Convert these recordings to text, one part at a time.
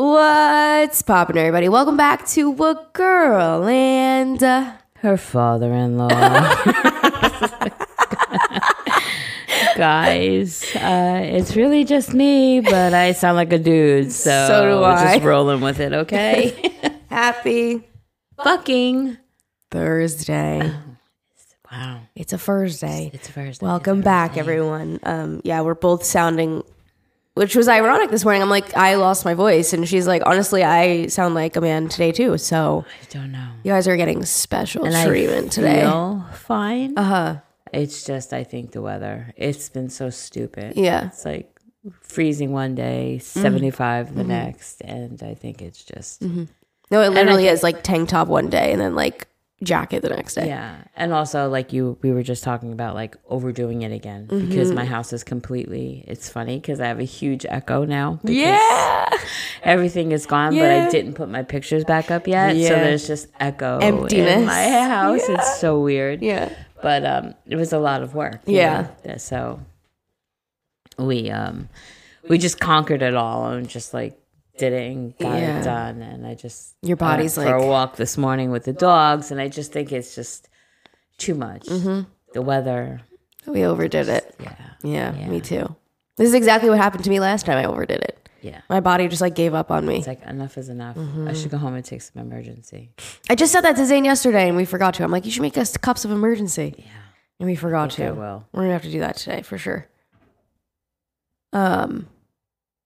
What's poppin', everybody? Welcome back to a girl and uh, Her father in law. Guys, uh, it's really just me, but I sound like a dude, so, So do we're just rolling with it, okay? happy Fucking. Thursday. Wow. It's a Thursday. It's a Thursday. Welcome back, everyone. Um, yeah, we're both sounding, which was ironic this morning. I'm like, I lost my voice, and she's like, honestly, I sound like a man today too. So I don't know. you guys are getting special And treatment I today. feel fine. Uh huh. It's just, I think, the weather. It's been so stupid. Yeah. It's like freezing one day, mm-hmm. 75 the mm-hmm. next, and I think it's just. Mm-hmm. No, it literally is like tank top one day, and then like jacket the next day. Yeah. And also like you we were just talking about like overdoing it again because Mm-hmm. my house is completely it's funny because I have a huge echo now. Yeah. Everything is gone, but I didn't put my pictures back up yet. Yeah. So Yeah. there's just echo Emptiness. in my house. It's so weird. Yeah. But um it was a lot of work. Yeah. know? So we um we just conquered it all and just like did it and got Yeah. it done and I just Your body's went for like- a walk this morning with the dogs and I just think it's just too much. Mm-hmm. The weather, We overdid it. yeah, Yeah, Yeah. me too. This is exactly what happened to me last time I overdid it. yeah. My body just like gave up on me. It's like enough is enough. Mm-hmm. I should go home and take some Emergen-C. I just said that to Zane yesterday and we forgot to. I'm like, you should make us cups of Emergen-C. Yeah, And we forgot I to. will. We're gonna have to do that today for sure. Um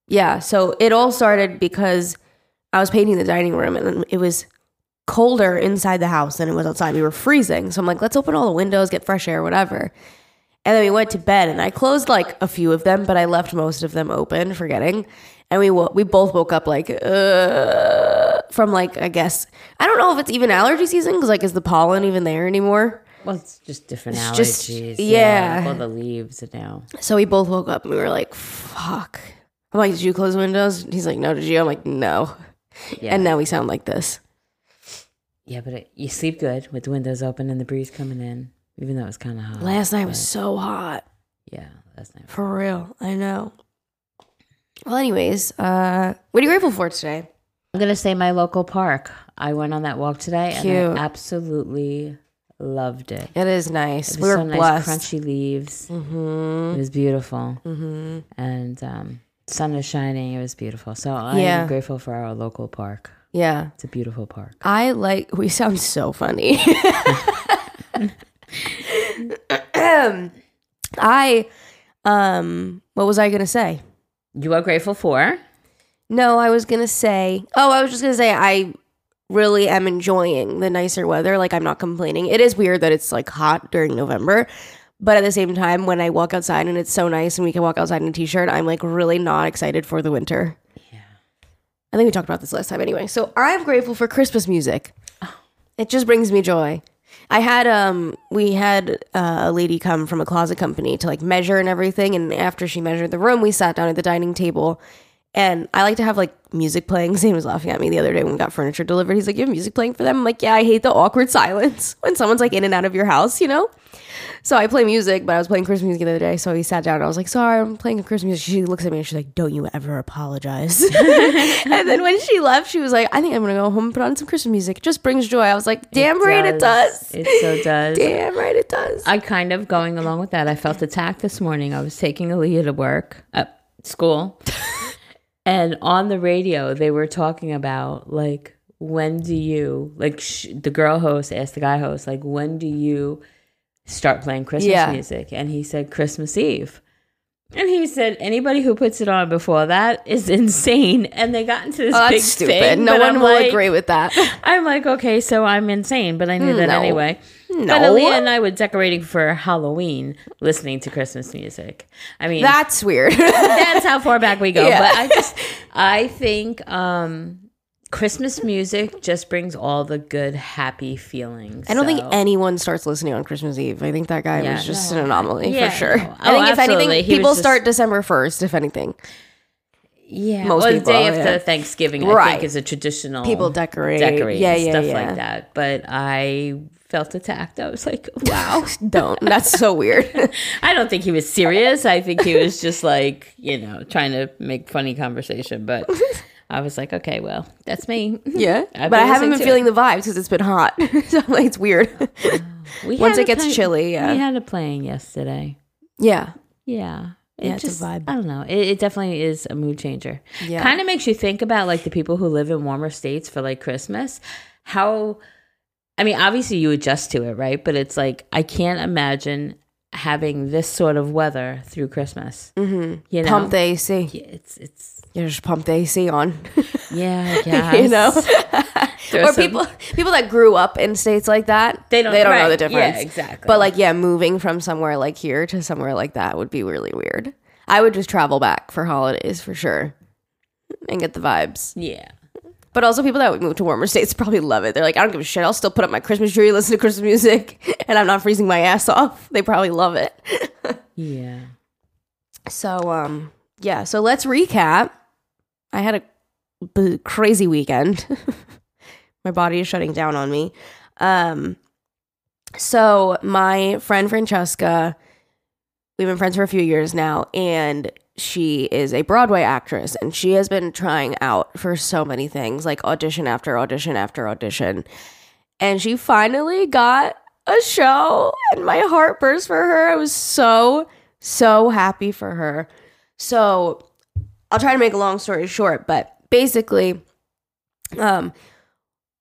yeah, so it all started because I was painting the dining room and it was colder inside the house than it was outside. We were freezing. So I'm like, let's open all the windows, get fresh air, whatever. And then we went to bed and I closed like a few of them, but I left most of them open, forgetting. And we wo- we both woke up like uh, from like I guess I don't know if it's even allergy season because like is the pollen even there anymore? Well, it's just different It's allergies. just- yeah. all the leaves now. So we both woke up and we were like, fuck. I'm like, did you close the windows? He's like, no, did you? I'm like, no. Yeah, And now we sound like this. yeah, but it, you sleep good with the windows open and the breeze coming in, even though it's kind of hot. Last night was so hot. yeah, last night. For real. I know. Well, anyways, uh, what are you grateful for today? I'm gonna say my local park. I went on that walk today and I absolutely loved it. It is nice. It We were so nice, blessed. crunchy leaves. Mm-hmm. It was beautiful, Mm-hmm. and um, sun is shining. It was beautiful. So I Yeah. am grateful for our local park. Yeah. It's a beautiful park. I like, we sound so funny. I, um, what was I going to say? You are grateful for? No, I was gonna say. Oh, I was just gonna say I really am enjoying the nicer weather. Like I'm not complaining. It is weird that it's like hot during November, but at the same time, when I walk outside and it's so nice and we can walk outside in a t-shirt, I'm like really not excited for the winter. Yeah. I think we talked about this last time anyway. So I'm grateful for Christmas music. It just brings me joy. I had um we had uh, a lady come from a closet company to like measure and everything and after she measured the room we sat down at the dining table and I like to have like music playing. Zane was laughing at me the other day when we got furniture delivered. He's like, You have music playing for them? I'm like, Yeah, I hate the awkward silence when someone's like in and out of your house, you know? So I play music, but I was playing Christmas music the other day. So he sat down and I was like, Sorry, I'm playing Christmas music. She looks at me and she's like, Don't you ever apologize. and then when she left, she was like, I think I'm gonna go home and put on some Christmas music. It just brings joy. I was like, Damn right it does. It so does. Damn right it does. I kind of going along with that. I felt attacked this morning. I was taking Aaliyah to work at school, and on the radio they were talking about like when do you like sh- the girl host asked the guy host like when do you start playing Christmas Yeah. music, and he said Christmas Eve. And he said anybody who puts it on before that is insane. And they got into this Oh, big that's stupid. thing. no one I'm will like- agree with that. I'm like, okay, so I'm insane, but I knew hmm, that No. anyway. But No. Aaliyah and I were decorating for Halloween, listening to Christmas music. I mean, That's weird. that's how far back we go. Yeah. But I just, I think um, Christmas music just brings all the good, happy feelings. I don't think anyone starts listening on Christmas Eve. I think that guy Yeah, was just no. an anomaly Yeah, for sure. no. I think Oh, if anything. He people just- start December first. If anything, Yeah, Most well, the people, day yeah. after Thanksgiving, I Right. think, is a traditional People decorate. decorate, Yeah, yeah, stuff yeah. like that. But I felt attacked. I was like, wow. don't. That's so weird. I don't think he was serious. I think he was just like, you know, trying to make funny conversation. But I was like, okay, well, that's me. Yeah, I've but I haven't been feeling the vibes because it's been hot. so like, it's weird. We Once it gets play- chilly, yeah. We had a playing yesterday. yeah, Yeah. It Yeah, it's a just, vibe. I don't know. It, it definitely is a mood changer. Yeah. Kind of makes you think about like the people who live in warmer states for like Christmas. How, I mean, obviously you adjust to it, right? But it's like, I can't imagine having this sort of weather through Christmas. Mm-hmm. You know? pump the AC. Yeah, it's, it's, You just pump the AC on. yeah, guess. you know, or some- people people that grew up in states like that, They don't- they don't know the difference. Yeah, exactly. But like, yeah, moving from somewhere like here to somewhere like that would be really weird. I would just travel back for holidays for sure and get the vibes. Yeah. But also, people that would move to warmer states probably love it. They're like, I don't give a shit. I'll still put up my Christmas tree, listen to Christmas music, and I'm not freezing my ass off. They probably love it. Yeah. So, um, yeah. So let's recap. I had a b- crazy weekend. my body is shutting down on me. Um, so my friend Francesca, we've been friends for a few years now, and she is a Broadway actress, and she has been trying out for so many things, like audition after audition after audition, and she finally got a show, and my heart burst for her. I was so so happy for her. So I'll try to make a long story short, but basically, um,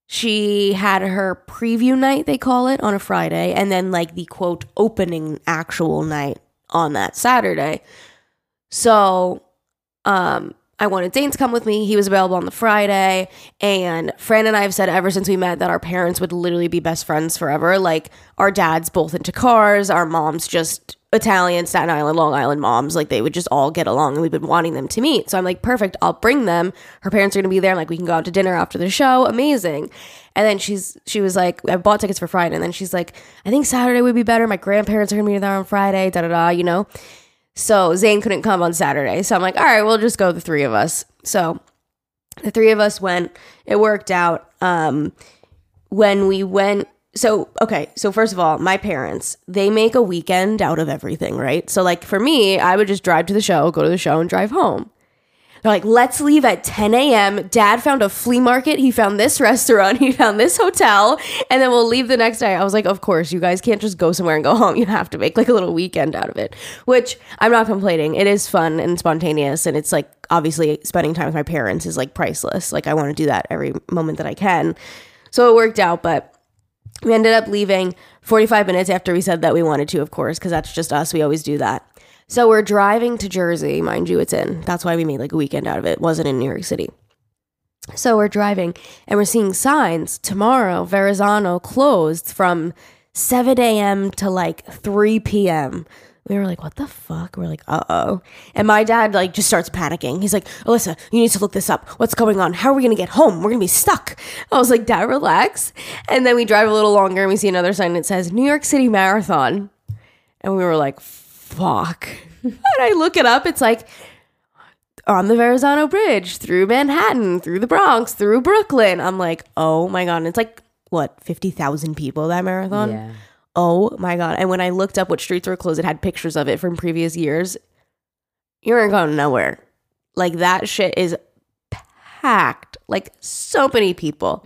she had her preview night, they call it, on a Friday, and then like the quote opening actual night on that Saturday. So, um, I wanted Zane to come with me. He was available on the Friday. And Fran and I have said ever since we met that our parents would literally be best friends forever. Like, our dads both into cars, our moms just Italian, Staten Island, Long Island moms. Like, they would just all get along, and we've been wanting them to meet. So I'm like, perfect. I'll bring them. Her parents are to be there. Like, we can go out to dinner after the show. Amazing. And then she's she was like, I bought tickets for Friday. And then she's like, I think Saturday would be better. My grandparents are to be there on Friday. Da da da. You know. So Zane couldn't come on Saturday. So I'm like, all right, we'll just go the three of us. So the three of us went. It worked out. Um, when we went, so okay, so first of all, my parents they make a weekend out of everything, right? So like for me, I would just drive to the show, go to the show, and drive home. They're like, let's leave at 10 a.m. Dad found a flea market. He found this restaurant. He found this hotel. And then we'll leave the next day. I was like, of course, you guys can't just go somewhere and go home. You have to make like a little weekend out of it, which I'm not complaining. It is fun and spontaneous. And it's like, obviously, spending time with my parents is like priceless. Like, I want to do that every moment that I can. So it worked out. But we ended up leaving 45 minutes after we said that we wanted to, of course, because that's just us. We always do that. So we're driving to Jersey, mind you, it's in. That's why we made like a weekend out of it. it wasn't in New York City. So we're driving and we're seeing signs tomorrow, Verrazano closed from 7 a.m. to like 3 p.m. We were like, what the fuck? We're like, uh oh. And my dad like just starts panicking. He's like, Alyssa, you need to look this up. What's going on? How are we gonna get home? We're gonna be stuck. I was like, Dad, relax. And then we drive a little longer and we see another sign that says New York City Marathon. And we were like, fuck. and I look it up. It's like on the Verrazano Bridge, through Manhattan, through the Bronx, through Brooklyn. I'm like, oh my God. And it's like, what, 50,000 people that marathon? Yeah. Oh my God. And when I looked up what streets were closed, it had pictures of it from previous years. You ain't going nowhere. Like that shit is packed. Like so many people.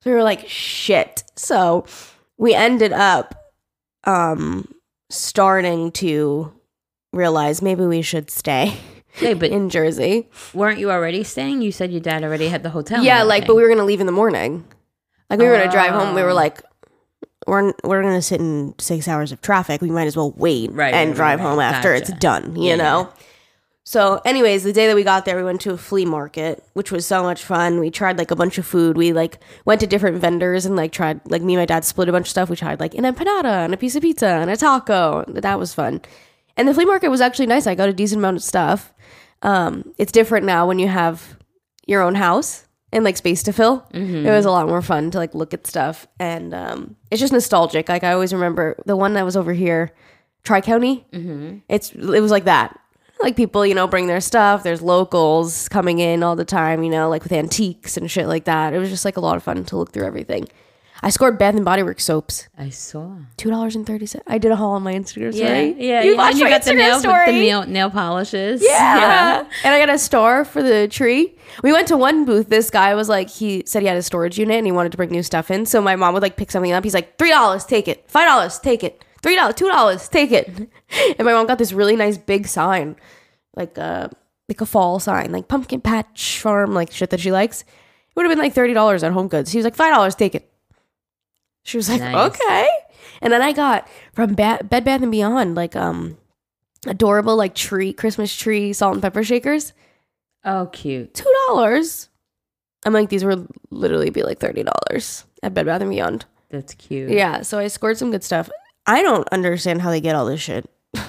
So we were like, shit. So we ended up um starting to realize maybe we should stay Hey, but in Jersey. weren't you already staying? You said your dad already had the hotel. yeah, like, but we were gonna leave in the morning. Like we were gonna drive home. We were Oh. like, we're we're gonna sit in six hours of traffic. We might as well wait Right, and right, drive right, home after it's done. You Yeah, know. So, anyways, the day that we got there, we went to a flea market, which was so much fun. We tried like a bunch of food. We like went to different vendors and like tried like me and my dad split a bunch of stuff. We tried like an empanada and a piece of pizza and a taco. That was fun. And the flea market was actually nice. I got a decent amount of stuff. Um, it's different now when you have your own house and like space to fill. It was a lot more fun to like look at stuff, and um, it's just nostalgic. Like I always remember the one that was over here, Tri County. Mm-hmm. It's it was like that. Like people, you know, bring their stuff. There's locals coming in all the time, you know, like with antiques and shit like that. It was just like a lot of fun to look through everything. I scored Bath and Body Works soaps. I saw. Two dollars and thirty cents. I did a haul on my Instagram Yeah, story. yeah. you yeah. watched And you got the Instagram nail, story. the nail, nail polishes. Yeah. And I got a star for the tree. We went to one booth. This guy was like, he said he had a storage unit and he wanted to bring new stuff in. So my mom would like pick something up. He's like, $3, take it. $5, take it. $3, $2, take it. And my mom got this really nice big sign, like a, like a fall sign, like pumpkin patch farm, like shit that she likes. It would have been like $30 at Home Goods. He was like, $5, take it. She was like, Nice. okay. And then I got from ba- Bed Bath and Beyond, like, um, adorable like tree Christmas tree salt and pepper shakers. Oh, cute. Two dollars. I'm like these would literally be like thirty dollars at Bed Bath and Beyond. That's cute. Yeah, so I scored some good stuff. I don't understand how they get all this shit.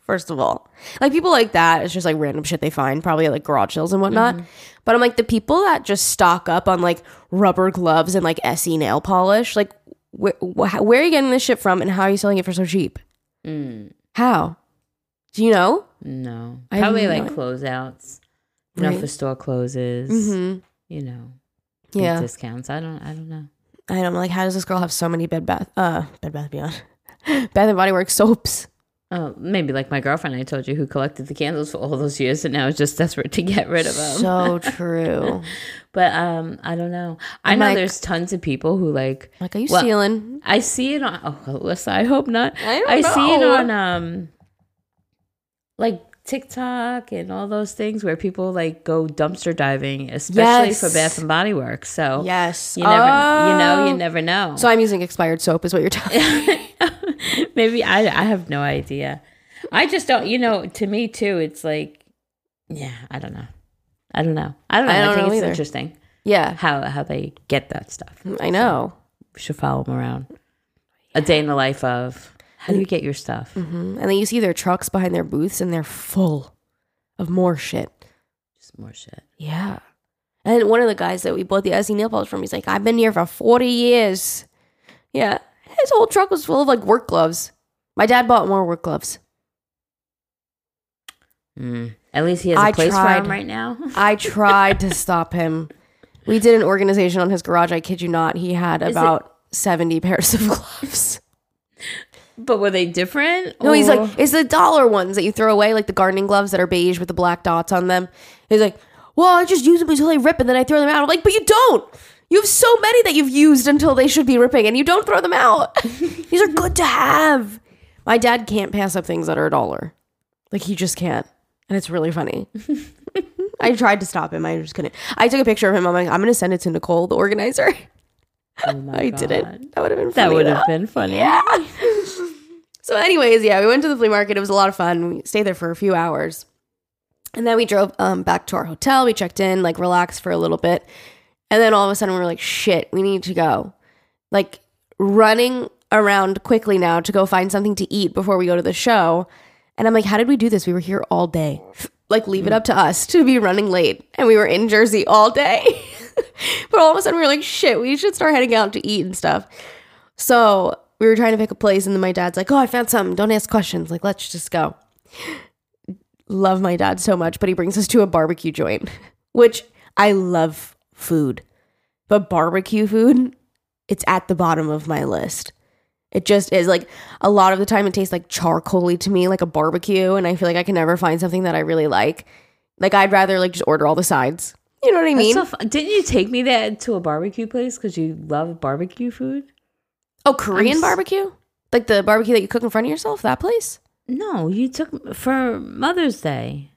First of all, like people like that, it's just like random shit they find, probably at like garage sales and whatnot. But I'm like the people that just stock up on like rubber gloves and like Essie nail polish. Like, wh- wh- where are you getting this shit from, and how are you selling it for so cheap? Mm, How? Do you know? no. I Probably like closeouts. Right. if the store closes. Mm-hmm. You know. Yeah. Discounts. I don't. I don't know. I know. I'm like, how does this girl have so many Bed Bath, uh, Bed Bath Beyond, Bath and Body Works soaps? Oh, maybe like my girlfriend I told you who collected the candles for all those years and now is just desperate to get rid of them. So true. but um, I don't know. I I'm know like- there's tons of people who like. like, are you Well, stealing? I see it on. Oh, Alyssa, I hope not. I don't I see it on um, like TikTok and all those things where people like go dumpster diving, especially Yes. for Bath and Body Works. So Yes. you never, you know, Oh. you never know. So I'm using expired soap, is what you're telling me. Maybe I I have no idea. I just don't. You know, to me too, it's like, yeah, I don't know. I don't know. I don't know. I I, don't think know it's either. interesting yeah, how how they get that stuff. I know. We should follow them around. A day in the life of how do you get your stuff? hmm And then you see their trucks behind their booths, and they're full of more shit. Just more shit. Yeah. And one of the guys that we bought the Essie nail polish from, he's like, I've been here for 40 years. Yeah. His whole truck was full of like work gloves. My dad bought more work gloves. Mm. At least he has a I place for tried. him right now. I tried to stop him. We did an organization on his garage. I kid you not. He had it- about 70 pairs of gloves. But were they different? No, he's like, it's the dollar ones that you throw away, like the gardening gloves that are beige with the black dots on them. He's like, well, I just use them until they rip and then I throw them out. I'm like, but you don't. You have so many that you've used until they should be ripping and you don't throw them out. These are good to have. My dad can't pass up things that are a dollar. Like, he just can't. And it's really funny. I tried to stop him. I just couldn't. I took a picture of him. I'm like, I'm going to send it to Nicole, the organizer. oh my I God. didn't. That would have been That funny. would have been funny. Yeah. So, anyways, yeah, we went to the flea market. It was a lot of fun. We stayed there for a few hours. And then we drove um, back to our hotel. We checked in, like relaxed for a little bit. And then all of a sudden we were like, shit, we need to go. Like running around quickly now to go find something to eat before we go to the show. And I'm like, how did we do this? We were here all day. Like, leave it up to us to be running late. And we were in Jersey all day. but all of a sudden we were like, shit, we should start heading out to eat and stuff. So we were trying to pick a place, and then my dad's like, "Oh, I found something. Don't ask questions. Like, let's just go." Love my dad so much, but he brings us to a barbecue joint, which I love food, but barbecue food, it's at the bottom of my list. It just is like a lot of the time it tastes like charcoaly to me, like a barbecue, and I feel like I can never find something that I really like. Like I'd rather like just order all the sides. You know what I mean? so. Didn't you take me there to a barbecue place because you love barbecue food? Oh, Korean s- barbecue? Like the barbecue that you cook in front of yourself? That place? No, you took for Mother's Day.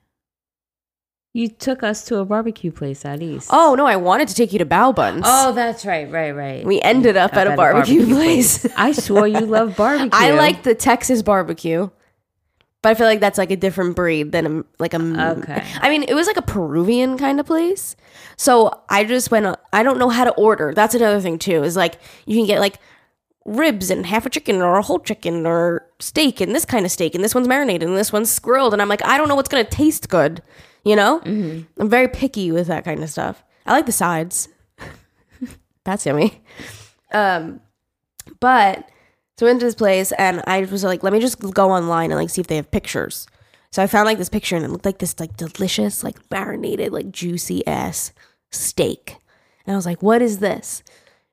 You took us to a barbecue place at East. Oh no, I wanted to take you to Bow Buns. oh, that's right, right, right. we ended up at a barbecue, place. I swore you love barbecue. I like the Texas barbecue, but I feel like that's like a different breed than a, like a. Okay. I mean, it was like a Peruvian kind of place, so I just went. I don't know how to order. That's another thing too. Is like you can get like ribs and half a chicken or a whole chicken or steak and this kind of steak and this one's marinated and this one's grilled and I'm like I don't know what's gonna taste good. You know, I'm very picky with that kind of stuff. I like the sides. That's yummy. Um, but so we went to this place and I was like, let me just go online and like see if they have pictures. So I found like this picture and it looked like this like delicious, like marinated, like juicy ass steak. And I was like, what is this?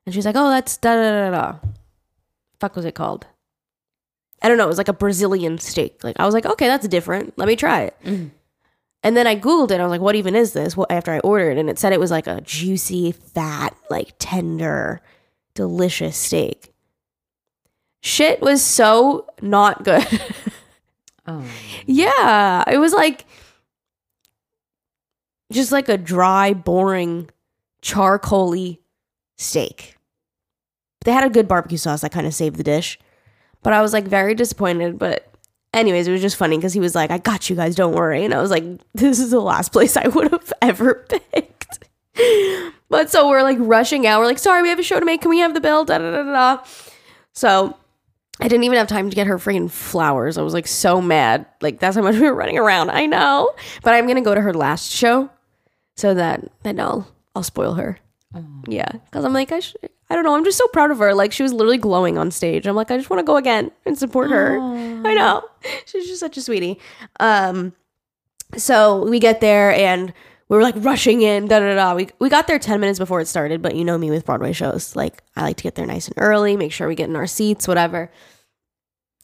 And she's like, oh, that's da da da da. Fuck was it called? I don't know. It was like a Brazilian steak. Like I was like, okay, that's different. Let me try it. Mhm. And then I googled it. I was like, what even is this? Well, after I ordered, and it said it was like a juicy, fat, like tender, delicious steak. Shit was so not good. Oh. yeah, it was like just like a dry, boring, charcoaly steak. They had a good barbecue sauce that kind of saved the dish. But I was like very disappointed. But, anyways, it was just funny because he was like, I got you guys, don't worry. And I was like, this is the last place I would have ever picked. but so we're like rushing out. We're like, sorry, we have a show to make. Can we have the bill? Da da da da. So I didn't even have time to get her freaking flowers. I was like so mad. Like that's how much we were running around. I know. But I'm gonna go to her last show so that then I'll I'll spoil her. Oh. Yeah, because I'm like I sh- I don't know. I'm just so proud of her. Like she was literally glowing on stage. I'm like I just want to go again and support her. I know. She's just such a sweetie. Um, so we get there and we were like rushing in. Da da da. We we got there ten minutes before it started. But you know me with Broadway shows. Like I like to get there nice and early. Make sure we get in our seats. Whatever.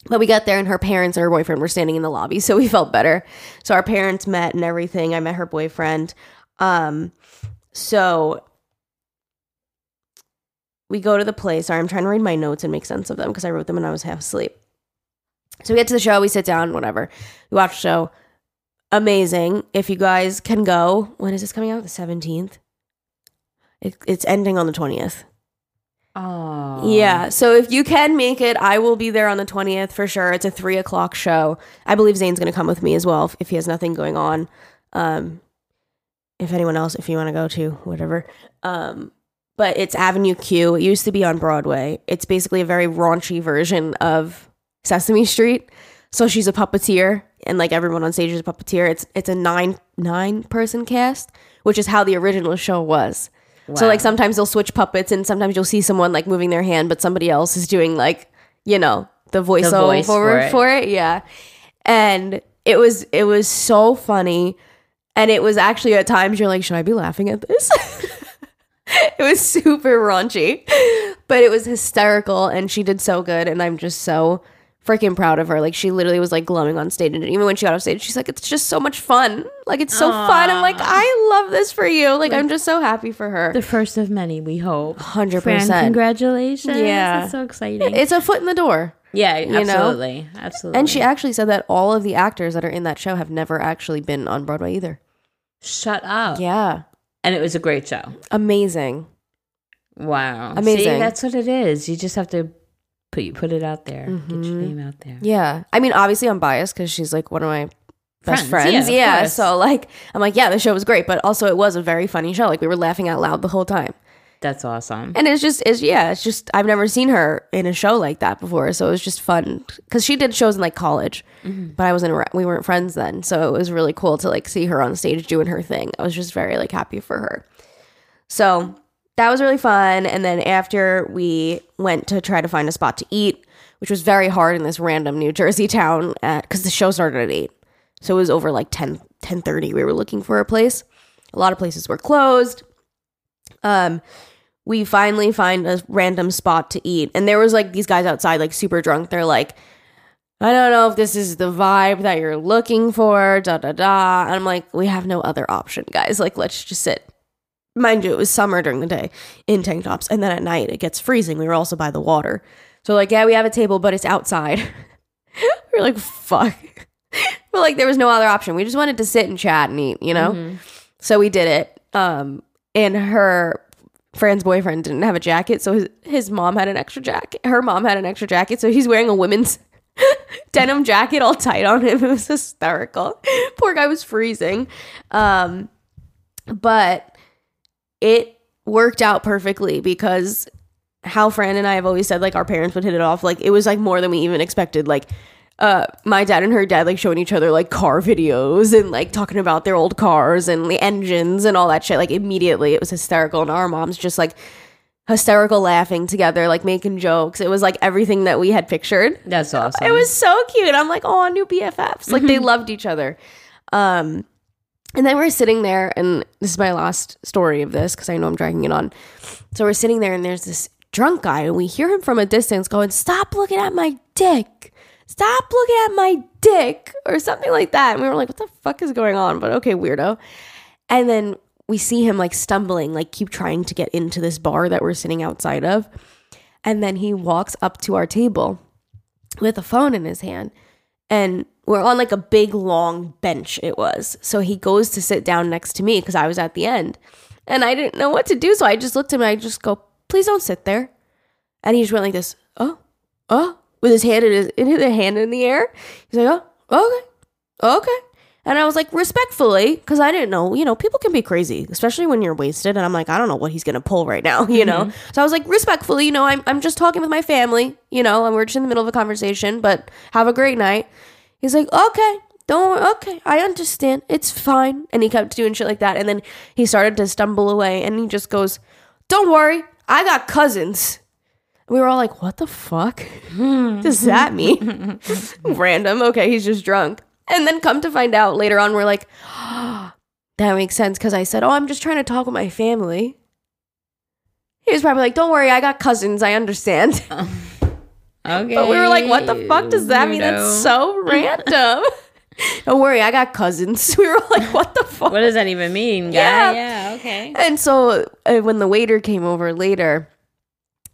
But we got there and her parents and her boyfriend were standing in the lobby, so we felt better. So our parents met and everything. I met her boyfriend. Um, so we go to the place. Sorry, I'm trying to read my notes and make sense of them because I wrote them when I was half asleep. So we get to the show, we sit down, whatever. We watch the show. Amazing. If you guys can go, when is this coming out? The 17th? It, it's ending on the 20th. Oh. Yeah. So if you can make it, I will be there on the 20th for sure. It's a three o'clock show. I believe Zane's going to come with me as well if, if he has nothing going on. Um, if anyone else, if you want to go to, whatever. Um, but it's Avenue Q. It used to be on Broadway. It's basically a very raunchy version of Sesame Street. So she's a puppeteer, and like everyone on stage is a puppeteer. It's it's a nine nine person cast, which is how the original show was. So like sometimes they'll switch puppets, and sometimes you'll see someone like moving their hand, but somebody else is doing like you know the voiceover voice for it. for it. Yeah, and it was it was so funny, and it was actually at times you're like, should I be laughing at this? it was super raunchy, but it was hysterical, and she did so good, and I'm just so freaking proud of her. Like she literally was like glowing on stage, and even when she got off stage, she's like, "It's just so much fun. Like it's so fun." I'm like, I love this for you. Like I'm just so happy for her. The first of many, we hope. Hundred percent. congratulations. Yeah. That's so exciting. It's a foot in the door. yeah, you know? absolutely. Absolutely. And she actually said that all of the actors that are in that show have never actually been on Broadway either. Shut up. Yeah. And it was a great show. Amazing. Wow. See, Amazing. that's what it is. You just have to put you put it out there. Get your mm-hmm. name out there. Yeah. I mean, obviously I'm biased because she's like one of my best Friends, friends. yeah, Yeah. So like I'm like, yeah, the show was great, but also it was a very funny show. Like we were laughing out loud the whole time. That's awesome. And it's just it's yeah, it's just I've never seen her in a show like that before. So it was just fun cuz she did shows in like college. But I wasn't we weren't friends then. So it was really cool to like see her on stage doing her thing. I was just very like happy for her. So that was really fun. And then after we went to try to find a spot to eat, which was very hard in this random New Jersey town because the show started at 8. So it was over like 10, 10.30. We were looking for a place. A lot of places were closed. Um, we finally find a random spot to eat. And there was like these guys outside, like super drunk. They're like, I don't know if this is the vibe that you're looking for, da da da. And I'm like, we have no other option, guys. Like, let's just sit. Mind you, it was summer during the day in tank tops. And then at night, it gets freezing. We were also by the water. So, like, yeah, we have a table, but it's outside. we're like, fuck. but like, there was no other option. We just wanted to sit and chat and eat, you know? So we did it. Um, and her Fran's boyfriend didn't have a jacket, so his, his mom had an extra jacket. Her mom had an extra jacket, so he's wearing a women's denim jacket all tight on him. It was hysterical. Poor guy was freezing. Um, but it worked out perfectly because how Fran and I have always said like our parents would hit it off. Like it was like more than we even expected. Like uh my dad and her dad like showing each other like car videos and like talking about their old cars and the engines and all that shit. Like immediately it was hysterical and our moms just like hysterical laughing together, like making jokes. It was like everything that we had pictured. That's awesome. It was so cute. I'm like, oh, new BFFs. Like they loved each other. Um, And then we're sitting there, and this is my last story of this because I know I'm dragging it on. So we're sitting there, and there's this drunk guy, and we hear him from a distance going, Stop looking at my dick. Stop looking at my dick, or something like that. And we were like, What the fuck is going on? But okay, weirdo. And then we see him like stumbling, like keep trying to get into this bar that we're sitting outside of. And then he walks up to our table with a phone in his hand. And we're on like a big long bench, it was. So he goes to sit down next to me because I was at the end. And I didn't know what to do. So I just looked at him I just go, please don't sit there. And he just went like this, oh, oh, with his hand in his, in his hand in the air. He's like, oh, okay, okay. And I was like, respectfully, because I didn't know, you know, people can be crazy, especially when you're wasted. And I'm like, I don't know what he's going to pull right now, you know? Mm-hmm. So I was like, respectfully, you know, I'm, I'm just talking with my family, you know, and we're just in the middle of a conversation, but have a great night. He's like, okay, don't, okay, I understand. It's fine. And he kept doing shit like that. And then he started to stumble away and he just goes, don't worry, I got cousins. We were all like, what the fuck does that mean? Random. Okay, he's just drunk. And then come to find out later on, we're like, that makes sense because I said, oh, I'm just trying to talk with my family. He was probably like, don't worry, I got cousins. I understand. Okay. But we were like, what the fuck does that mean? That's so random. don't worry, I got cousins. We were like, what the fuck? What does that even mean, guy? Yeah. Yeah, okay. And so uh, when the waiter came over later,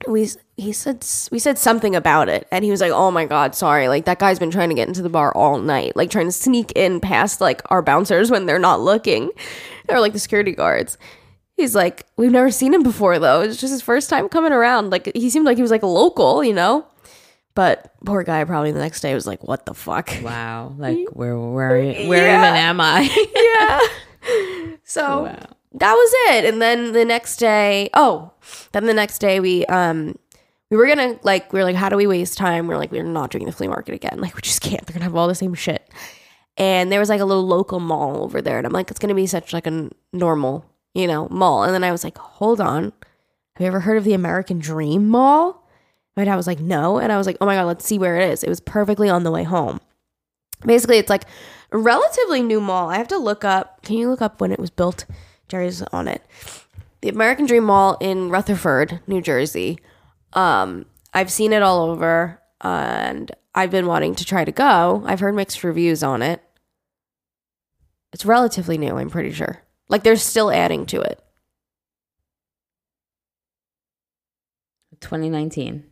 we he said we said something about it, and he was like, "Oh my god, sorry! Like that guy's been trying to get into the bar all night, like trying to sneak in past like our bouncers when they're not looking, or like the security guards." He's like, "We've never seen him before though. It's just his first time coming around. Like he seemed like he was like a local, you know." But poor guy, probably the next day was like, "What the fuck?" Wow. Like where where where Yeah. even am I? yeah. So Wow. That was it. And then the next day, oh, then the next day we um we were gonna like we were like, how do we waste time? We are like, we're not doing the flea market again. Like we just can't. They're gonna have all the same shit. And there was like a little local mall over there, and I'm like, it's gonna be such like a normal, you know, mall. And then I was like, hold on, have you ever heard of the American Dream Mall? My dad was like, no, and I was like, oh my god, let's see where it is. It was perfectly on the way home. Basically, it's like a relatively new mall. I have to look up. Can you look up when it was built? Jerry's on it. The American Dream Mall in Rutherford, New Jersey. Um, I've seen it all over, and I've been wanting to try to go. I've heard mixed reviews on it. It's relatively new, I'm pretty sure. Like they're still adding to it. 2019.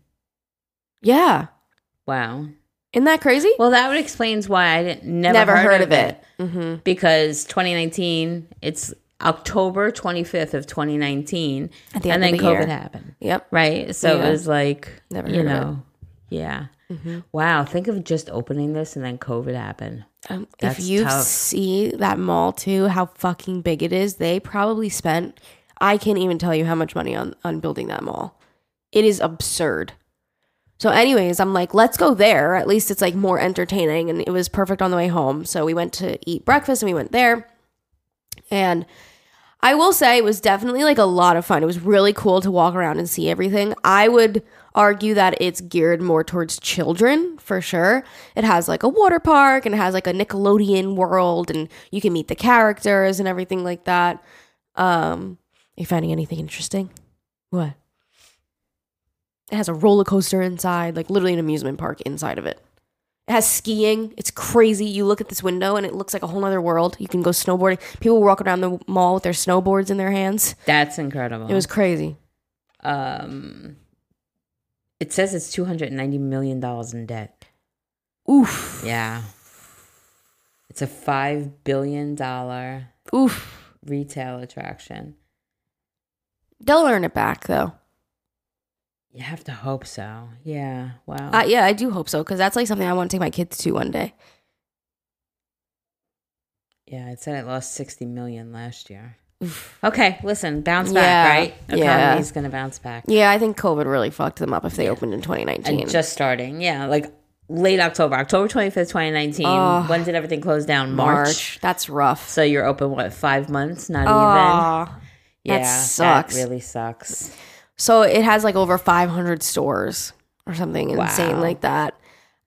Yeah. Wow. Isn't that crazy? Well, that would explains why I didn't never, heard, of it. Mm-hmm. because 2019 it's October 25th of 2019 At the and then the COVID year. happened. Yep. Right? So Yeah. it was like Never you heard of it. know. Yeah. Mm-hmm. Wow, think of just opening this and then COVID happened. Um, if you tough. see that mall too, how fucking big it is, they probably spent. I can't even tell you how much money on on building that mall. It is absurd. So, anyways, I'm like, let's go there. At least it's like more entertaining, and it was perfect on the way home. So we went to eat breakfast, and we went there. And I will say it was definitely like a lot of fun. It was really cool to walk around and see everything. I would argue that it's geared more towards children for sure. It has like a water park and it has like a Nickelodeon world and you can meet the characters and everything like that. Um, are you finding anything interesting? What? It has a roller coaster inside, like literally an amusement park inside of it. It has skiing. It's crazy. You look at this window and it looks like a whole other world. You can go snowboarding. People walk around the mall with their snowboards in their hands. That's incredible. It was crazy. um it says it's 290 million dollars in debt. Oof. Yeah. It's a 5 billion dollar Oof. retail attraction. They'll earn it back though. You have to hope so. Yeah. Wow. Uh, yeah, I do hope so because that's like something I want to take my kids to one day. Yeah, it said it lost 60 million last year. Okay, listen, bounce back, Yeah, right? yeah. Economy's going to bounce back. Yeah, I think COVID really fucked them up if they opened in 2019. And just starting. Yeah, like late October, October 25th, 2019. Oh. when did everything close down? March. March. That's rough. So you're open, what, five months? Not even? Aw. Yeah, that sucks. really sucks. So it has like over 500 stores or something insane Wow. like that.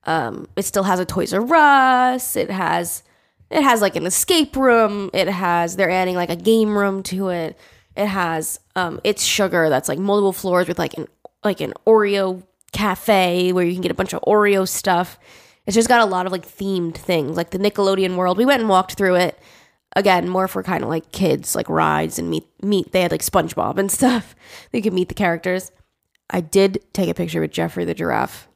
Um, it still has a Toys R Us. It has it has like an escape room. It has they're adding like a game room to it. It has um IT'SUGAR that's like multiple floors with like an like an Oreo cafe where you can get a bunch of Oreo stuff. It's just got a lot of like themed things, like the Nickelodeon world. We went and walked through it. Again, more for kind of like kids, like rides and meet meet. They had like SpongeBob and stuff. They could meet the characters. I did take a picture with Geoffrey the giraffe.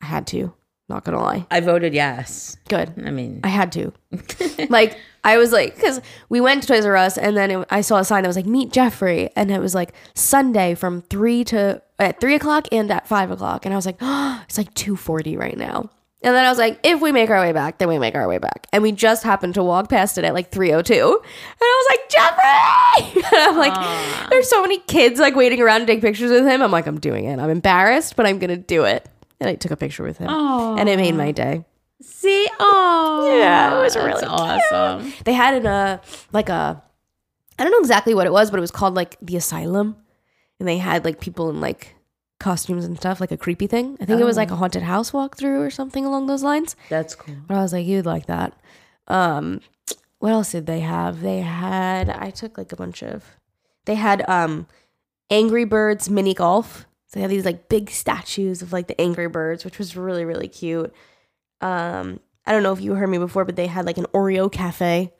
I had to. Not gonna lie. I voted yes. Good. I mean, I had to. like I was like, because we went to Toys R Us, and then it, I saw a sign that was like "Meet Geoffrey," and it was like Sunday from three to at three o'clock and at five o'clock, and I was like, oh, it's like two forty right now. And then I was like, if we make our way back, then we make our way back. And we just happened to walk past it at like 302. And I was like, Geoffrey! And I'm like, there's so many kids like waiting around to take pictures with him. I'm like, I'm doing it. I'm embarrassed, but I'm going to do it. And I took a picture with him. And it made my day. see, oh, Yeah, it was really awesome. They had in a uh, like a I don't know exactly what it was, but it was called like the asylum, and they had like people in like costumes and stuff, like a creepy thing. I think it was like a haunted house walkthrough or something along those lines. That's cool. But I was like, you'd like that. Um, what else did they have? They had I took like a bunch of. They had um, Angry Birds mini golf. So they had these like big statues of like the Angry Birds, which was really really cute. Um, I don't know if you heard me before, but they had like an Oreo cafe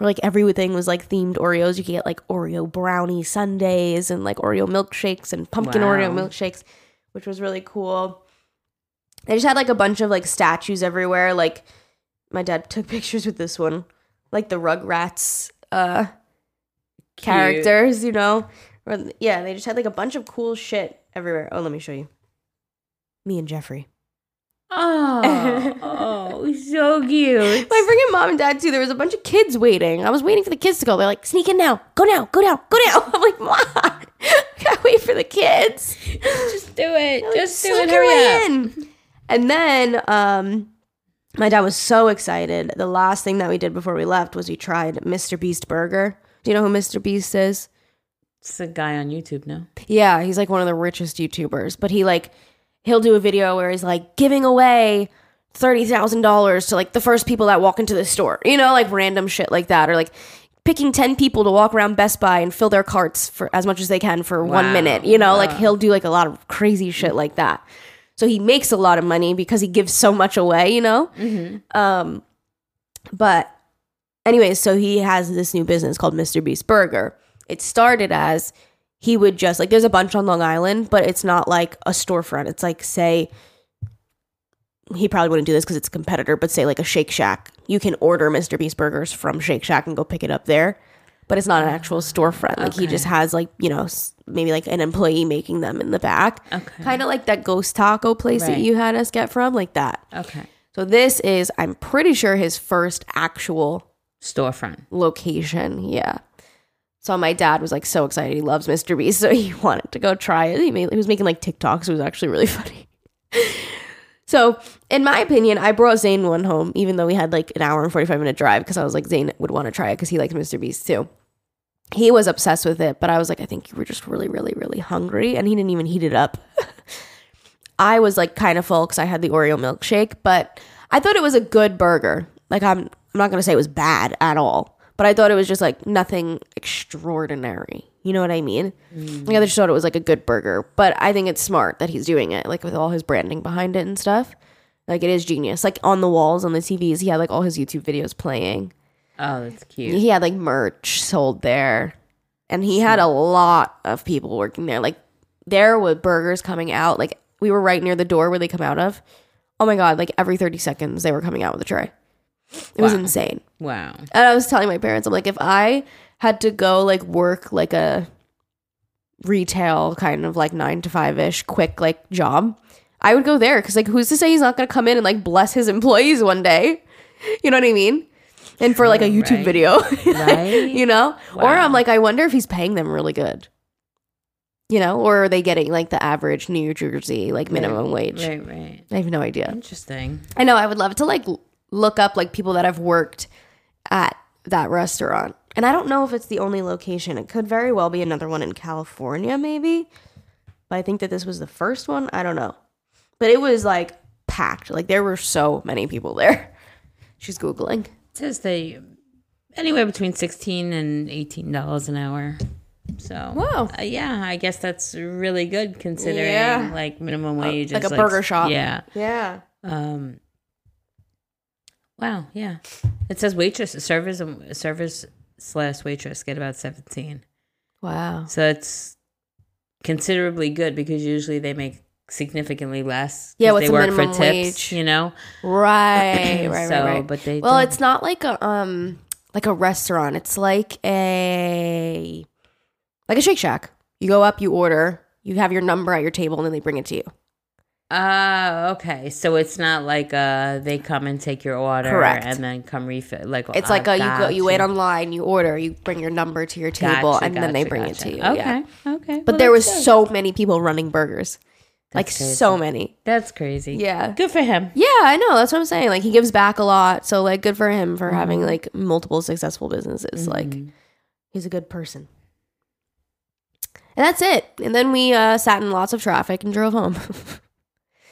like everything was like themed Oreos. You could get like Oreo brownie sundaes and like Oreo milkshakes and pumpkin Wow. Oreo milkshakes, which was really cool. They just had like a bunch of like statues everywhere. Like my dad took pictures with this one, like the Rugrats uh characters, you know. Yeah, they just had like a bunch of cool shit everywhere. Oh, let me show you. Me and Geoffrey. Oh, oh, so cute. My freaking mom and dad too. There was a bunch of kids waiting. I was waiting for the kids to go. They're like, "Sneak in now! Go now! Go now! Go now!" I'm like, "Mom, I gotta wait for the kids." Just do it. Just do it. Hurry in. And then, um, my dad was so excited. The last thing that we did before we left was we tried Mr. Beast Burger. Do you know who Mr. Beast is? It's a guy on YouTube, no? Yeah, he's like one of the richest YouTubers, but he like he'll do a video where he's like giving away thirty thousand dollars to like the first people that walk into the store, you know, like random shit like that, or like picking ten people to walk around Best Buy and fill their carts for as much as they can for one minute, you know, like he'll do like a lot of crazy shit like that. So he makes a lot of money because he gives so much away, you know. Um, but anyways, so he has this new business called Mr. Beast Burger. It started as he would just like there's a bunch on Long Island, but it's not like a storefront. It's like say he probably wouldn't do this because it's a competitor, but say like a Shake Shack. You can order Mr. Beast burgers from Shake Shack and go pick it up there. But it's not an actual storefront. Like he just has like, you know, maybe like an employee making them in the back. Okay. Kind of like that ghost taco place that you had us get from, like that. Okay. So this is, I'm pretty sure, his first actual Storefront. location. Yeah. So my dad was like so excited. He loves Mr. Beast, so he wanted to go try it. He, made, he was making like TikToks. It was actually really funny. so, in my opinion, I brought Zane one home, even though we had like an hour and 45 minute drive because I was like, Zane would want to try it because he likes Mr. Beast too. He was obsessed with it, but I was like, I think you were just really, really, really hungry. And he didn't even heat it up. I was like kind of full because I had the Oreo milkshake, but I thought it was a good burger. Like I'm, I'm not gonna say it was bad at all, but I thought it was just like nothing extraordinary. You know what I mean? Like I just thought it was like a good burger. But I think it's smart that he's doing it, like with all his branding behind it and stuff. Like it is genius. Like on the walls on the TVs, he had like all his YouTube videos playing. Oh, that's cute. He had like merch sold there. And he had a lot of people working there. Like there were burgers coming out. Like we were right near the door where they come out of. Oh my god, like every 30 seconds they were coming out with a tray. It was insane. Wow. And I was telling my parents, I'm like, if I had to go like work like a retail kind of like nine to five ish quick like job, I would go there because like who's to say he's not gonna come in and like bless his employees one day? You know what I mean? And for like a YouTube right. video, Right? you know? Or I'm like, I wonder if he's paying them really good. You know, or are they getting like the average New Jersey like minimum wage? Right, right. I have no idea. Interesting. I know I would love to like look up like people that have worked at that restaurant. And I don't know if it's the only location. It could very well be another one in California maybe. But I think that this was the first one. I don't know. But it was like packed. Like there were so many people there. She's googling. It says they anywhere between sixteen and eighteen dollars an hour. So Wow. uh, yeah, I guess that's really good considering Yeah. like minimum wage, like is a burger shop. Yeah. Yeah. Um. Wow. Yeah. It says waitress, servers, and servers slash waitress get about seventeen. Wow. So it's considerably good because usually they make significantly less. Yeah, what's they the work minimum for tips, wage? you know. Right, right, so, right, right. but they Well, don't. it's not like a um like a restaurant. It's like a like a Shake Shack. You go up, you order, you have your number at your table, and then they bring it to you. Ah, okay. So it's not like uh they come and take your order Correct. and then come refill. Like It's ah, like a you go, you wait online, you order, you bring your number to your table, Gotcha, and then they gotcha, bring it to you. Okay, yeah. okay. But Well, there was good. so many people running burgers, like crazy. so many. that's crazy. Yeah. good for him. Yeah, I know. That's what I'm saying. Like he gives back a lot, so like good for him for having Mm-hmm. like multiple successful businesses. Like he's a good person. And that's it. And then we uh, sat in lots of traffic and drove home.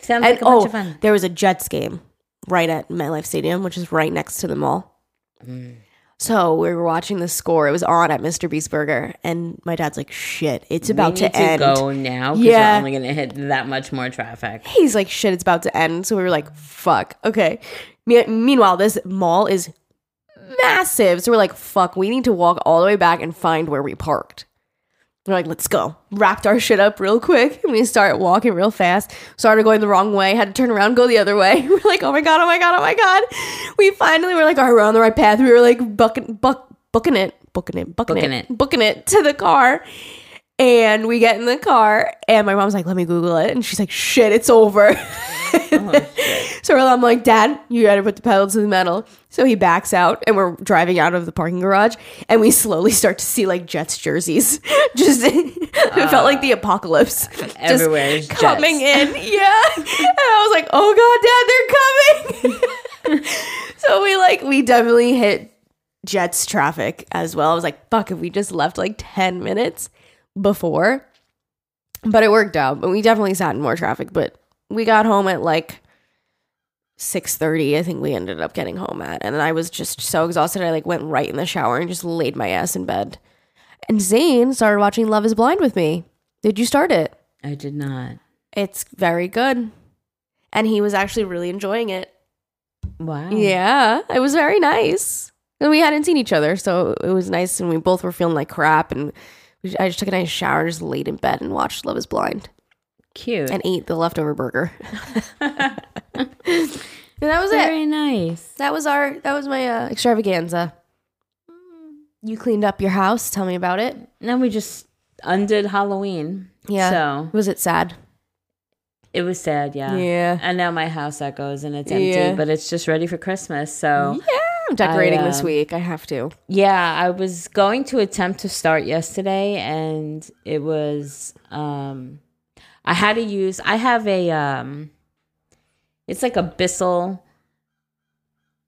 Sounds and like a bunch oh, of fun. there was a Jets game right at MetLife Stadium, which is right next to the mall. Mm. So we were watching the score. It was on at Mr. Beast Burger, and my dad's like, "Shit, it's about we to need end." go now because Yeah. we're only gonna hit that much more traffic. He's like, "Shit, it's about to end." So we were like, "Fuck, okay." Me- meanwhile, this mall is massive, so we're like, "Fuck, we need to walk all the way back and find where we parked." We're like, let's go. Wrapped our shit up real quick. And we start walking real fast. Started going the wrong way. Had to turn around, go the other way. We're like, oh my God, oh my God, oh my God. We finally were like, all right, we're on the right path. We were like bucking, buck, booking it, booking it, booking, Booking it, it. booking it to the car. And we get in the car, and my mom's like, let me Google it. And she's like, shit, it's over. Oh. So I'm like, Dad, you gotta put the pedal to the metal. So he backs out, and we're driving out of the parking garage, and we slowly start to see like Jets jerseys. Just it felt like the ah. apocalypse. Everywhere is coming Jets. in. Yeah, and I was like, Oh God, Dad, they're coming. so we like we definitely hit Jets traffic as well. I was like, Fuck, if we just left like ten minutes before, but it worked out. But we definitely sat in more traffic, but we got home at like 6:30 I think we ended up getting home at and then I was just so exhausted I like went right in the shower and just laid my ass in bed. And Zane started watching Love is Blind with me. Did you start it? I did not. It's very good. And he was actually really enjoying it. Wow. Yeah, it was very nice. And we hadn't seen each other, so it was nice and we both were feeling like crap and I just took a nice shower and just laid in bed and watched Love is Blind Cute. and ate the leftover burger. and that was it. Very nice. That was our that was my uh, extravaganza. You cleaned up your house. Tell me about it. Then we just undid Halloween. Yeah. So Was it sad? it was sad, yeah. Yeah. And now my house echoes and it's empty, Yeah. but it's just ready for Christmas. So Yeah, I'm decorating I, this um, week. I have to. Yeah, I was going to attempt to start yesterday and it was um I had to use I have a um it's like a Bissell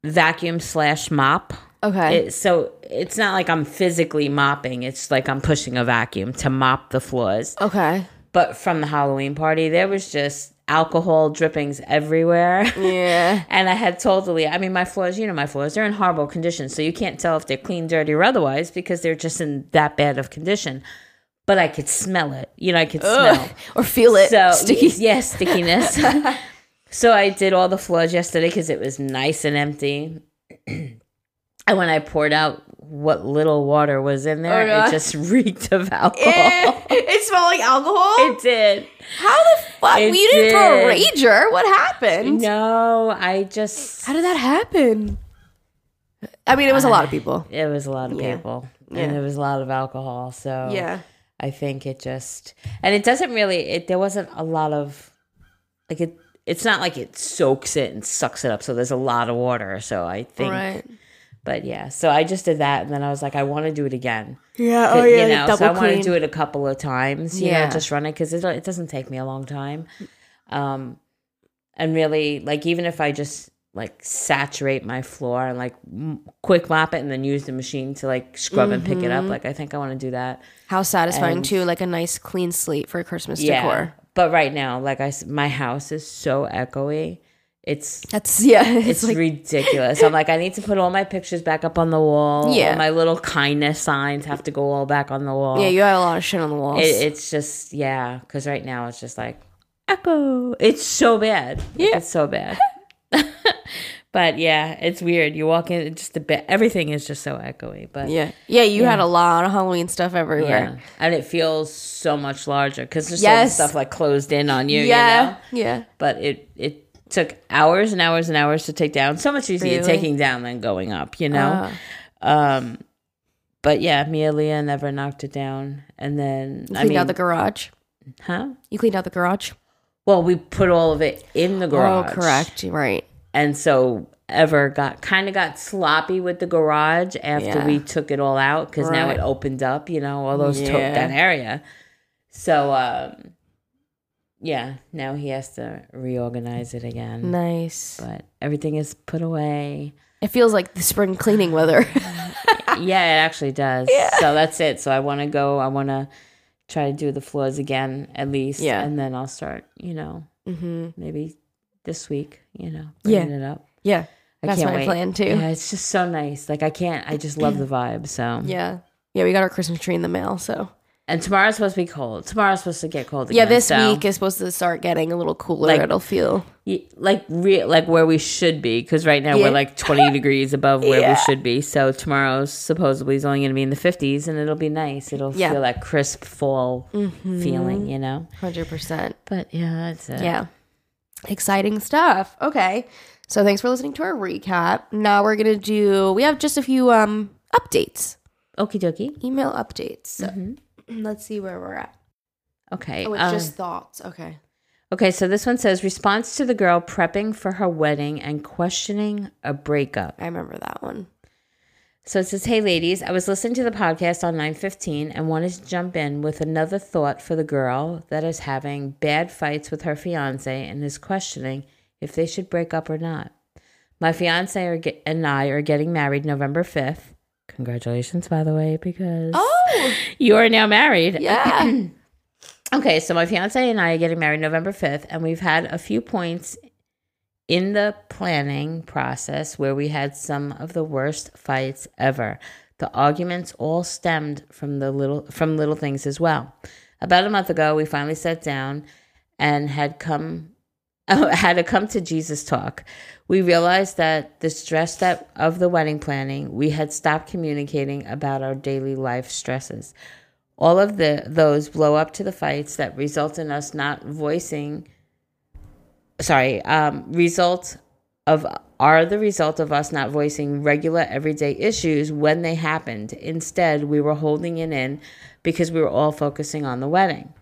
vacuum slash mop. Okay. It, so it's not like I'm physically mopping, it's like I'm pushing a vacuum to mop the floors. okay. But from the Halloween party, there was just alcohol drippings everywhere. Yeah. And I had totally, I mean, my floors, you know, my floors, they're in horrible condition. So you can't tell if they're clean, dirty, or otherwise because they're just in that bad of condition. But I could smell it. You know, I could smell. Or feel it. So, Sticky. yeah, stickiness. so I did all the floors yesterday because it was nice and empty. and when I poured out what little water was in there, Oh, it just reeked of alcohol. Eh, it smelled like alcohol. It did. How the fuck? It you didn't throw a rager. What happened? No, I just. How did that happen? I mean, it was a lot of people. It was a lot of Yeah. people, Yeah. and there was a lot of alcohol. So Yeah. I think it just, and it doesn't really. It there wasn't a lot of, like it. It's not like it soaks it and sucks it up. So there's a lot of water. So I think, Right. But yeah. So I just did that, and then I was like, I want to do it again. Yeah. Oh yeah. you know, double so I want to do it a couple of times. You Yeah. know, just run it because it, it doesn't take me a long time. Um, and really, like even if I just like saturate my floor and like m- quick mop it and then use the machine to like scrub and pick it Mm-hmm. up, like I think I want to do that. How satisfying And- too, like a nice clean slate for a Christmas Yeah. decor. But right now, like I my house is so echoey. It's That's yeah. It's, it's like ridiculous. I'm like, I need to put all my pictures back up on the wall. Yeah. My little kindness signs have to go all back on the wall. yeah, you got a lot of shit on the walls. It, it's just yeah, because right now it's just like echo. It's so bad. Yeah. it's so bad. but yeah, it's weird. You walk in, just a bit. Everything is just so echoey. But yeah, yeah. You had a lot of Halloween stuff yeah, everywhere. and it feels so much larger because there's Yes. much stuff like closed in on you. Yeah, you know? yeah. But it it took hours and hours and hours to take down. So much easier Really? taking down than going up. You know. Ah. Um, but yeah, Mia Leah never knocked it down, and then You I cleaned mean, out the garage. huh? You cleaned out the garage. Well, we put all of it in the garage. Oh, correct. Right. And so Ever got kind of got sloppy with the garage after Yeah. we took it all out because now it opened up, you know, all those to- that area. So, um, yeah, now he has to reorganize it again. Nice. But everything is put away. It feels like the spring cleaning weather. yeah, it actually does. Yeah. So that's it. So I want to go. I want to try to do the floors again at least. Yeah. And then I'll start, you know, hmm maybe this week, you know, Yeah. it up. Yeah, I that's my wait. plan too. Yeah, it's just so nice. Like I can't. I just love the vibe. So Yeah. Yeah, we got our Christmas tree in the mail, so. And tomorrow's supposed to be cold. Tomorrow's supposed to get cold again. Yeah, this so, week is supposed to start getting a little cooler. Like- It'll feel. like re- like where we should be because right now Yeah. we're like 20 degrees above where Yeah. we should be. So tomorrow's supposedly is only going to be in the 50s and it'll be nice. It'll Yeah. feel that crisp fall feeling, you know. 100%. But yeah, that's it. Yeah. Exciting stuff. Okay. So thanks for listening to our recap. Now we're going to do, we have just a few um updates, Okie dokie. email updates. So let's see where we're at. Okay. Oh, it's um, just thoughts. Okay. okay. So this one says response to the girl prepping for her wedding and questioning a breakup. I remember that one. So it says, Hey ladies, I was listening to the podcast on 915 and wanted to jump in with another thought for the girl that is having bad fights with her fiance and is questioning if they should break up or not. My fiance and I are getting married November 5th. Congratulations, by the way, because Oh, you are now married. yeah. Okay, so my fiance and I are getting married November 5th, and we've had a few points in the planning process where we had some of the worst fights ever. The arguments all stemmed from the little from little things as well. About a month ago, we finally sat down and had come had a come to Jesus talk. We realized that the stress that of the wedding planning, we had stopped communicating about our daily life stresses. All of the those blow up to the fights that result in us not voicing sorry, um, result of are the result of us not voicing regular everyday issues when they happened. Instead, we were holding it in because we were all focusing on the wedding.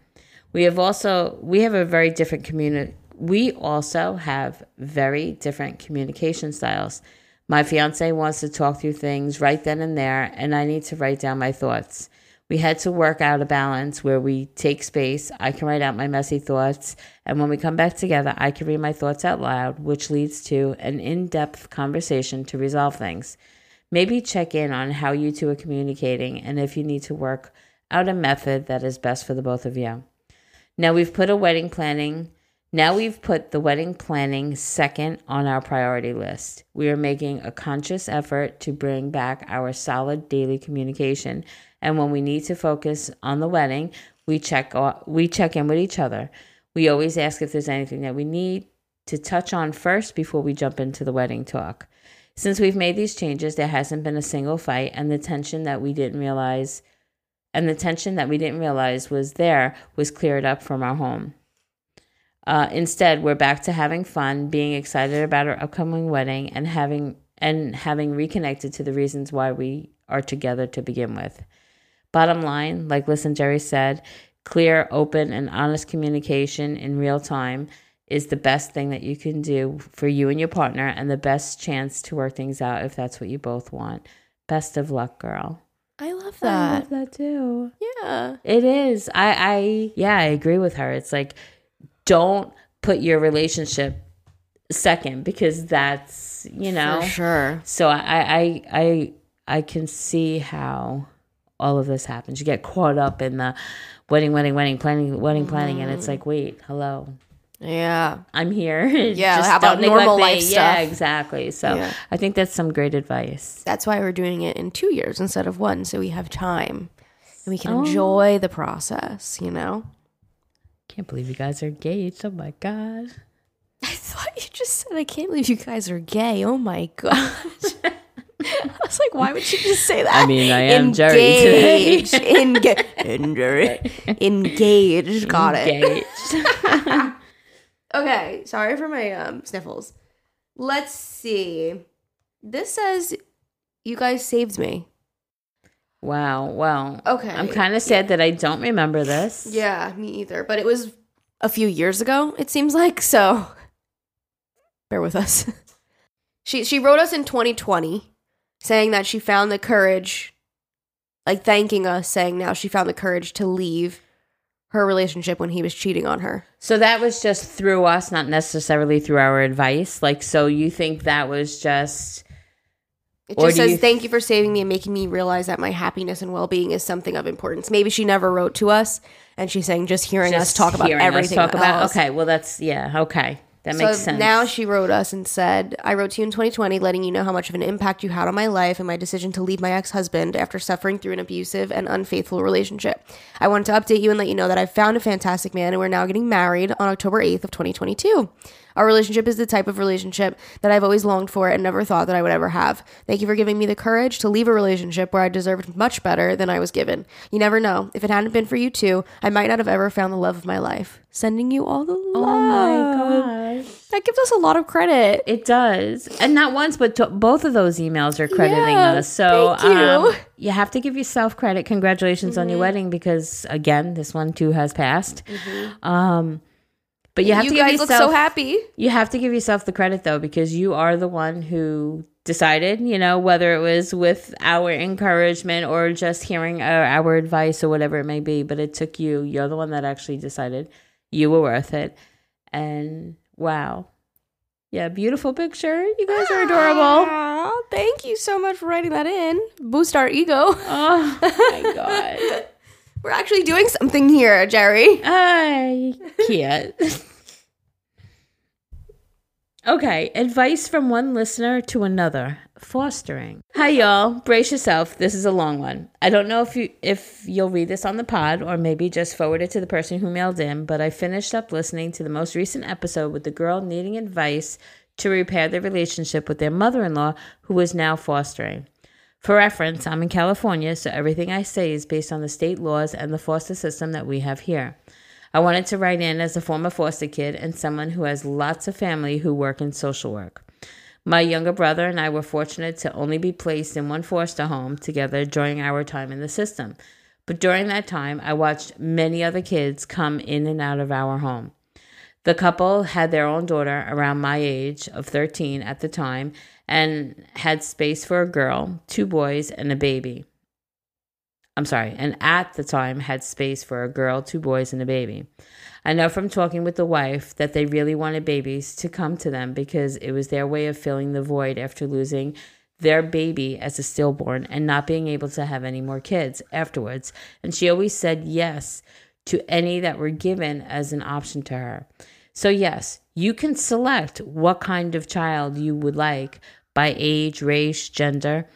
We have also we have a very different community. We also have very different communication styles. My fiance wants to talk through things right then and there, and I need to write down my thoughts. We had to work out a balance where we take space. I can write out my messy thoughts, and when we come back together, I can read my thoughts out loud, which leads to an in depth conversation to resolve things. Maybe check in on how you two are communicating and if you need to work out a method that is best for the both of you. Now we've put a wedding planning. Now we've put the wedding planning second on our priority list. We are making a conscious effort to bring back our solid daily communication. And when we need to focus on the wedding, we check we check in with each other. We always ask if there's anything that we need to touch on first before we jump into the wedding talk. Since we've made these changes, there hasn't been a single fight, and the tension that we didn't realize and the tension that we didn't realize was there was cleared up from our home. Uh, instead, we're back to having fun, being excited about our upcoming wedding, and having and having reconnected to the reasons why we are together to begin with. Bottom line, like Listen Jerry said, clear, open, and honest communication in real time is the best thing that you can do for you and your partner, and the best chance to work things out if that's what you both want. Best of luck, girl. I love that. I love that too. Yeah. It is. I, I, yeah, I agree with her. It's like, don't put your relationship second because that's, you know. For sure. So I, I, I, I can see how all of this happens. You get caught up in the wedding, wedding, wedding, planning, wedding, planning, and it's mm-hmm. like, wait, hello. Yeah. I'm here. Yeah, Just how about normal me. life Yeah, exactly. So Yeah. I think that's some great advice. That's why we're doing it in two years instead of one, so we have time and we can Oh. enjoy the process, you know? Can't believe you guys are engaged. Oh my god. I thought you just said, I can't believe you guys are gay. Oh my god. I was like, why would you just say that? I mean, I am Jerry today. Engaged. Enga- Engaged. Engaged. Got it. Engaged. Okay, sorry for my um, sniffles. Let's see. This says you guys saved me. Wow. Well. Okay. I'm kind of sad that I don't remember this. Yeah, me either. But it was a few years ago, it seems like. So bear with us. she she wrote us in 2020 saying that she found the courage like thanking us saying now she found the courage to leave her relationship when he was cheating on her. So that was just through us, not necessarily through our advice. Like, so you think that was just It Or just says you- thank you for saving me and making me realize that my happiness and well-being is something of importance. Maybe she never wrote to us and she's saying just hearing us talk about everything talk about? else. Okay, well, that's yeah. Okay, that So makes sense. now she wrote us and said, I wrote to you in 2020, letting you know how much of an impact you had on my life and my decision to leave my ex husband after suffering through an abusive and unfaithful relationship. I wanted to update you and let you know that I've found a fantastic man and we're now getting married on October 8th of 2022. Our relationship is the type of relationship that I've always longed for and never thought that I would ever have. Thank you for giving me the courage to leave a relationship where I deserved much better than I was given. You never know. If it hadn't been for you too, I might not have ever found the love of my life. Sending you all the love. oh my god, That gives us a lot of credit. it does, and not once, but to, both of those emails are crediting Yeah, us. So thank you. Um, you have to give yourself credit. Congratulations on your wedding, because again, this one too has passed. Um, but you have you to give guys yourself look so happy. You have to give yourself the credit though, because you are the one who decided, you know, whether it was with our encouragement or just hearing our, our advice or whatever it may be. But it took you, you're the one that actually decided you were worth it. And wow. Yeah, beautiful picture. You guys are adorable. Aw, thank you so much for writing that in. Boost our ego. Oh my God. We're actually doing something here, Jerry. I can't. okay, advice from one listener to another. Fostering. Hi y'all. Brace yourself. This is a long one. I don't know if you if you'll read this on the pod or maybe just forward it to the person who mailed in, but I finished up listening to the most recent episode with the girl needing advice to repair their relationship with their mother-in-law who is now fostering. For reference, I'm in California, so everything I say is based on the state laws and the foster system that we have here. I wanted to write in as a former foster kid and someone who has lots of family who work in social work. My younger brother and I were fortunate to only be placed in one foster home together during our time in the system. But during that time, I watched many other kids come in and out of our home. The couple had their own daughter around my age of 13 at the time and had space for a girl, two boys, and a baby. I'm sorry, and at the time had space for a girl, two boys, and a baby. I know from talking with the wife that they really wanted babies to come to them because it was their way of filling the void after losing their baby as a stillborn and not being able to have any more kids afterwards. And she always said yes to any that were given as an option to her. So, yes, you can select what kind of child you would like by age, race, gender.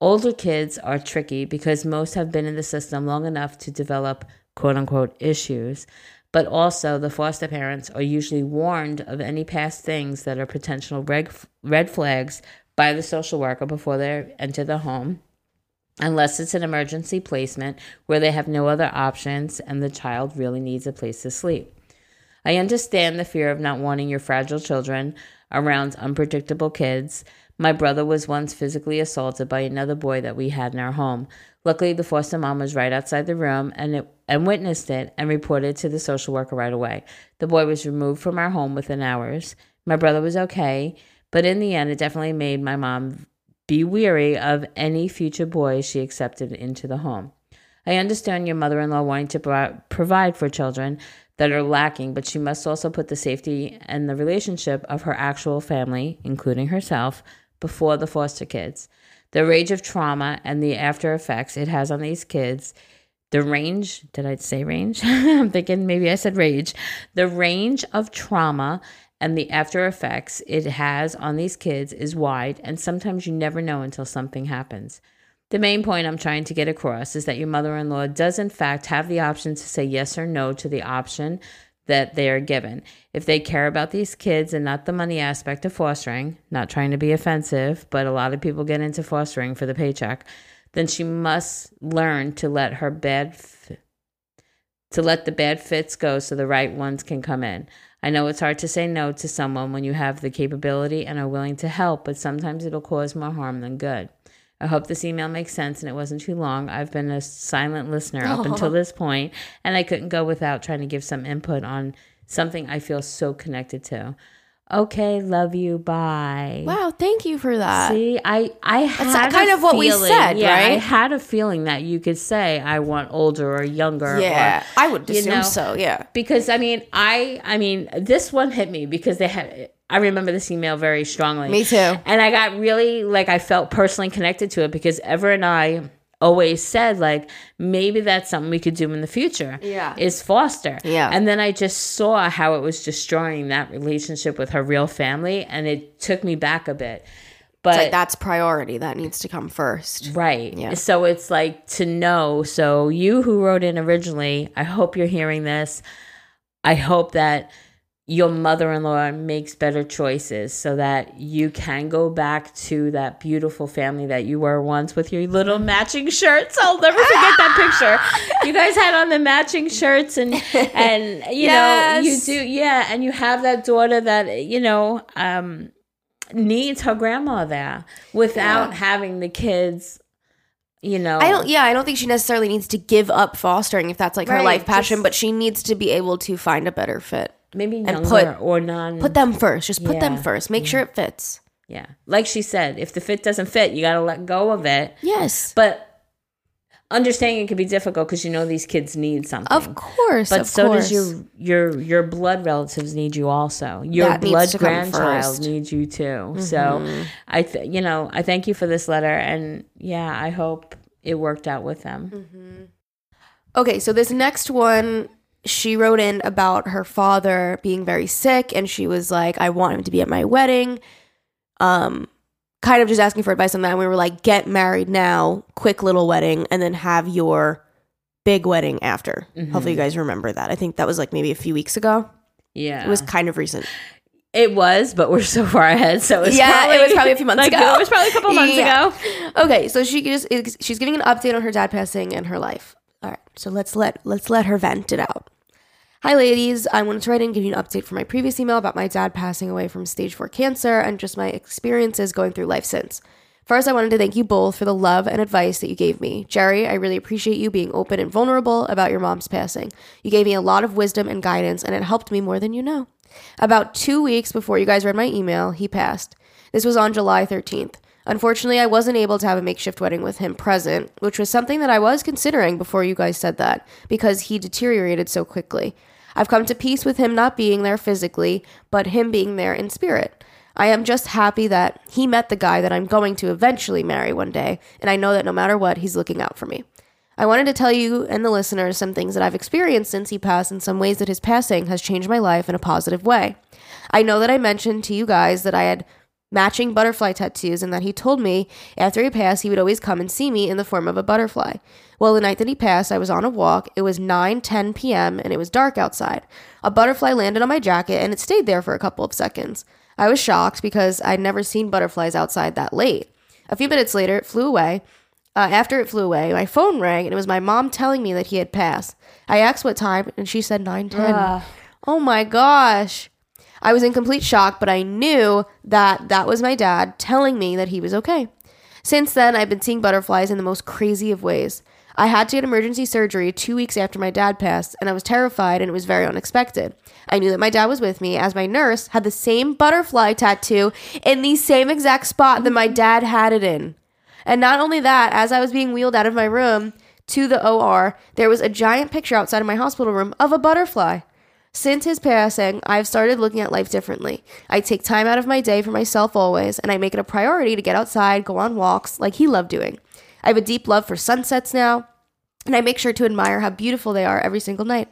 Older kids are tricky because most have been in the system long enough to develop quote unquote issues. But also, the foster parents are usually warned of any past things that are potential red, flags by the social worker before they enter the home unless it's an emergency placement where they have no other options and the child really needs a place to sleep. I understand the fear of not wanting your fragile children around unpredictable kids. My brother was once physically assaulted by another boy that we had in our home. Luckily, the foster mom was right outside the room and it, and witnessed it and reported to the social worker right away. The boy was removed from our home within hours. My brother was okay, but in the end, it definitely made my mom be weary of any future boys she accepted into the home. I understand your mother in law wanting to pro- provide for children that are lacking, but she must also put the safety and the relationship of her actual family, including herself, before the foster kids. The rage of trauma and the after effects it has on these kids the range, did I say range? I'm thinking maybe I said rage. The range of trauma and the after effects it has on these kids is wide, and sometimes you never know until something happens. The main point I'm trying to get across is that your mother in law does, in fact, have the option to say yes or no to the option that they are given. If they care about these kids and not the money aspect of fostering, not trying to be offensive, but a lot of people get into fostering for the paycheck, then she must learn to let her bad f- to let the bad fits go so the right ones can come in. I know it's hard to say no to someone when you have the capability and are willing to help, but sometimes it'll cause more harm than good. I hope this email makes sense and it wasn't too long. I've been a silent listener up until this point, and I couldn't go without trying to give some input on something I feel so connected to. Okay, love you. Bye. Wow, thank you for that. See, I I had kind a of what we feeling- said, yeah, I had a feeling that you could say I want older or younger. Yeah, or, I would assume know, so. Yeah. because I mean, I I mean, this one hit me because they had. I remember this email very strongly. Me too. And I got really like I felt personally connected to it because Ever and I always said like maybe that's something we could do in the future. Yeah. Is foster. Yeah. And then I just saw how it was destroying that relationship with her real family and it took me back a bit. But like that's priority. That needs to come first. Right. Yeah. So it's like to know. So you who wrote in originally, I hope you're hearing this. I hope that your mother-in-law makes better choices so that you can go back to that beautiful family that you were once with your little matching shirts. I'll never forget that picture. You guys had on the matching shirts and and you know, you do yeah, and you have that daughter that you know um needs her grandma there without Yeah. having the kids you know I don't. Yeah, I don't think she necessarily needs to give up fostering if that's like her life passion, just- but she needs to be able to find a better fit. Maybe and younger put- or non Put them first. Just put them first. Make sure it fits. yeah like she said if the fit doesn't fit you got to let go of it Yes. but understanding it can be difficult because you know these kids need something Of course. but of so course. does your your your blood relatives need you also your That blood grandchild. Mm-hmm. needs you too so i th- you know i thank you for this letter and yeah i hope it worked out with them Mm-hmm. Okay, so this next one, she wrote in about her father being very sick, and she was like, "I want him to be at my wedding." Um, kind of just asking for advice on that. And we were like, "Get married now, quick little wedding, and then have your big wedding after." Hopefully, you guys remember that. I think that was like maybe a few weeks ago. yeah It was kind of recent. It was, but we're so far ahead. So it's Yeah, probably, it was probably a few months like, ago. It was probably a couple months Yeah. ago. Okay, so she just she's giving an update on her dad passing and her life. All right, so let's let let's let her vent it out. Hi, ladies. I wanted to write in and give you an update from my previous email about my dad passing away from stage four cancer and just my experiences going through life since. First, I wanted to thank you both for the love and advice that you gave me. Jerry, I really appreciate you being open and vulnerable about your mom's passing. You gave me a lot of wisdom and guidance, and it helped me more than you know. About two weeks before you guys read my email, he passed. This was on July 13th. Unfortunately, I wasn't able to have a makeshift wedding with him present, which was something that I was considering before you guys said that, because he deteriorated so quickly. I've come to peace with him not being there physically, but him being there in spirit. I am just happy that he met the guy that I'm going to eventually marry one day, and I know that no matter what, he's looking out for me. I wanted to tell you and the listeners some things that I've experienced since he passed and some ways that his passing has changed my life in a positive way. I know that I mentioned to you guys that I had matching butterfly tattoos and that he told me after he passed he would always come and see me in the form of a butterfly. Well, the night that he passed, I was on a walk. It was 9 10 p.m. and it was dark outside. A butterfly landed on my jacket and it stayed there for a couple of seconds. I was shocked because I'd never seen butterflies outside that late. A few minutes later, it flew away. Uh, after it flew away, my phone rang and it was my mom telling me that he had passed. I asked what time and she said 9 10. Oh my gosh. I was in complete shock, but I knew that that was my dad telling me that he was okay. Since then, I've been seeing butterflies in the most crazy of ways. I had to get emergency surgery two weeks after my dad passed, and I was terrified and it was very unexpected. I knew that my dad was with me, as my nurse had the same butterfly tattoo in the same exact spot that my dad had it in. And not only that, as I was being wheeled out of my room to the OR, there was a giant picture outside of my hospital room of a butterfly. Since his passing, I've started looking at life differently. I take time out of my day for myself always, and I make it a priority to get outside, go on walks, like he loved doing. I have a deep love for sunsets now. and I make sure to admire how beautiful they are every single night.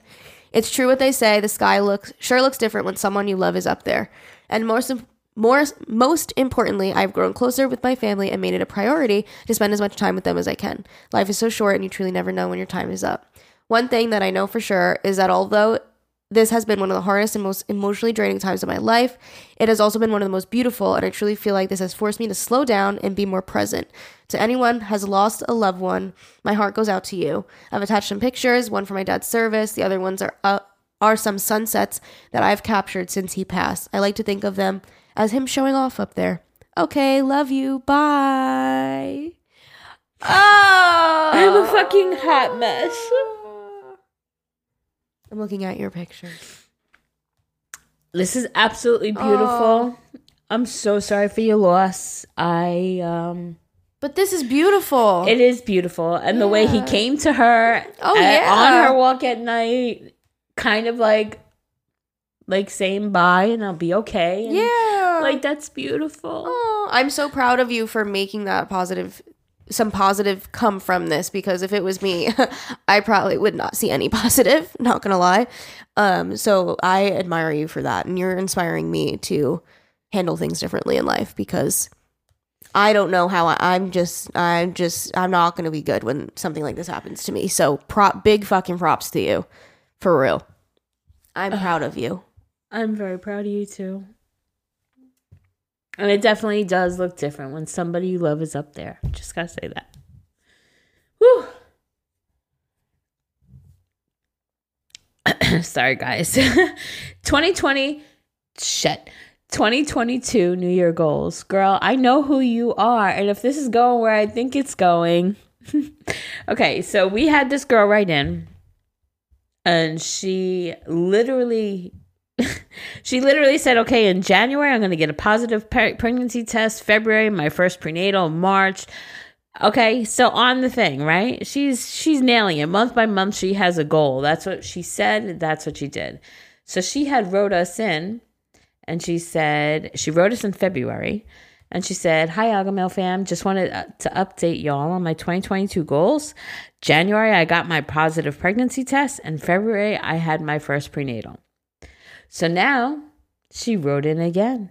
It's true what they say, the sky looks sure looks different when someone you love is up there. And most more most importantly, I've grown closer with my family and made it a priority to spend as much time with them as I can. Life is so short and you truly never know when your time is up. One thing that I know for sure is that although this has been one of the hardest and most emotionally draining times of my life. It has also been one of the most beautiful, and I truly feel like this has forced me to slow down and be more present. To anyone has lost a loved one, my heart goes out to you. I've attached some pictures, one for my dad's service, the other ones are uh, are some sunsets that I've captured since he passed. I like to think of them as him showing off up there. Okay, love you. Bye. Oh, I'm a fucking hot mess. I'm looking at your picture. This is absolutely beautiful. I'm so sorry for your loss. I um But this is beautiful. it is beautiful and the way he came to her Oh, uh, yeah. on her walk at night kind of like like saying bye and I'll be okay. And, yeah. Like that's beautiful. Oh, I'm so proud of you for making that positive some positive come from this because if it was me, I probably would not see any positive, not to lie. Um so I admire you for that and you're inspiring me to handle things differently in life because I don't know how I, I'm just I'm just I'm not going to be good when something like this happens to me. So prop big fucking props to you. For real. I'm proud of you. I'm very proud of you too. And it definitely does look different when somebody you love is up there. Just gotta say that. Whew. Sorry, guys. 2020, shit. 2022 New Year goals. Girl, I know who you are. And if this is going where I think it's going. okay, so we had this girl write in, and she literally she literally said, okay, in January, I'm going to get a positive pre- pregnancy test. February, my first prenatal. March. Okay, so on the thing, right? She's she's nailing it. Month by month, she has a goal. That's what she said. That's what she did. So she had wrote us in, and she said she wrote us in February, and she said, "Hi, Agahmil fam. Just wanted uh, to update y'all on my 2022 goals. January, I got my positive pregnancy test, and February, I had my first prenatal." So now she wrote in again.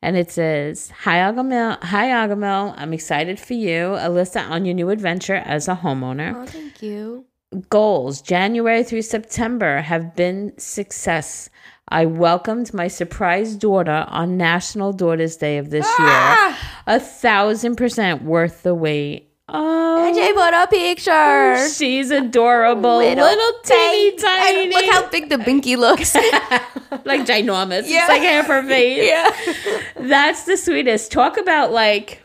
And it says, Hi Agahmil, hi Agahmil, I'm excited for you. Alyssa on your new adventure as a homeowner. Oh, thank you. Goals January through September have been success. I welcomed my surprise daughter on National Daughters Day of this Ah! year. A thousand percent worth the wait. Oh, AJ put a picture. she's adorable. Little, teeny babe. tiny. And look how big the binky looks. like ginormous. Yeah. It's like half her face. yeah. That's the sweetest. Talk about like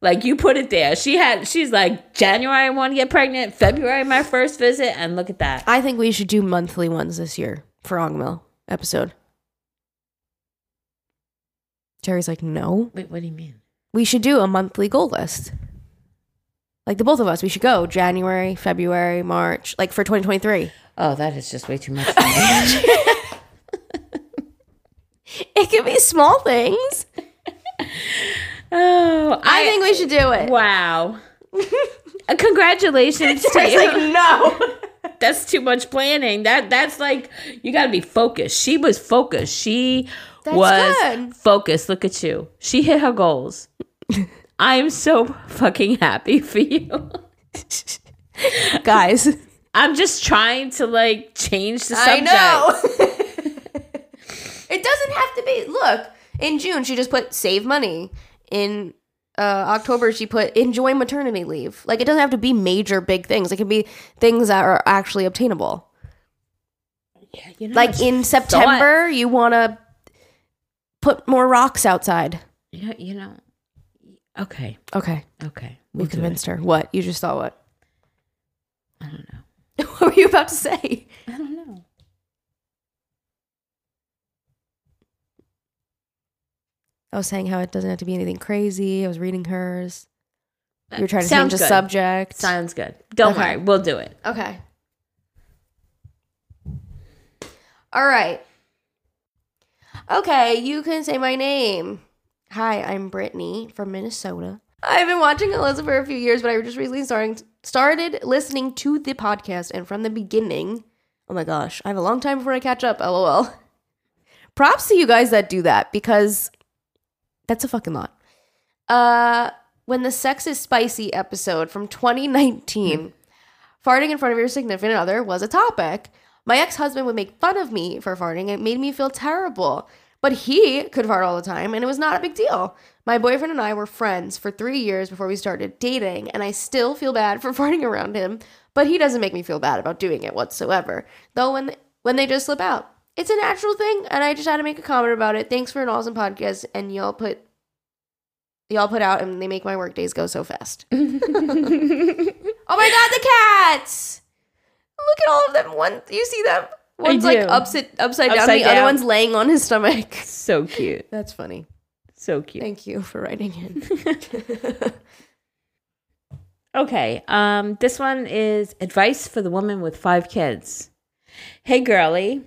like you put it there. She had she's like January I want to get pregnant, February my first visit, and look at that. I think we should do monthly ones this year for Agahmil episode. Jerry's like, no. Wait, what do you mean? We should do a monthly goal list. Like the both of us, we should go January, February, March, like for 2023. Oh, that is just way too much for me. It could be small things. oh, I, think we should do it. wow. Congratulations to you. like, no. that's too much planning. That that's like you got to be focused. She was focused. She That's was good. focused. Look at you. She hit her goals. I am so fucking happy for you. Guys, I'm just trying to like change the I subject. know. it doesn't have to be. Look, in June, she just put save money. In uh, October, she put enjoy maternity leave. Like, it doesn't have to be major big things. It can be things that are actually obtainable. Yeah, you know, Like in thought. September, you want to put more rocks outside. Yeah, you know. Okay, Okay, okay. we We'll convinced her. What? You just saw what? I don't know. what were you about to say? I don't know. I was saying how it doesn't have to be anything crazy. I was reading hers. You were trying to Sounds change the good. subject. Sounds good. Don't Okay. worry, we'll do it. Okay. All right. Okay, you can say my name. Hi, I'm Brittany from Minnesota. I've been watching Alyssa for a few years, but I just recently starting started listening to the podcast, and from the beginning, oh my gosh, I have a long time before I catch up. LOL. Props to you guys that do that because that's a fucking lot. Uh, when the Sex is Spicy episode from 2019, farting in front of your significant other was a topic. My ex husband would make fun of me for farting. It made me feel terrible. But he could fart all the time, and it was not a big deal. My boyfriend and I were friends for three years before we started dating, and I still feel bad for farting around him, but he doesn't make me feel bad about doing it whatsoever. Though when when they just slip out, it's a natural thing, and I just had to make a comment about it. Thanks for an awesome podcast, and y'all put y'all put out, and they make my work days go so fast. oh my god, the cats! Look at all of them. One, you see them? One's like upside upside down. Upside the other one's laying on his stomach. So cute. That's funny. So cute. Thank you for writing in. Okay. Um, this one is advice for the woman with five kids. Hey, girlie.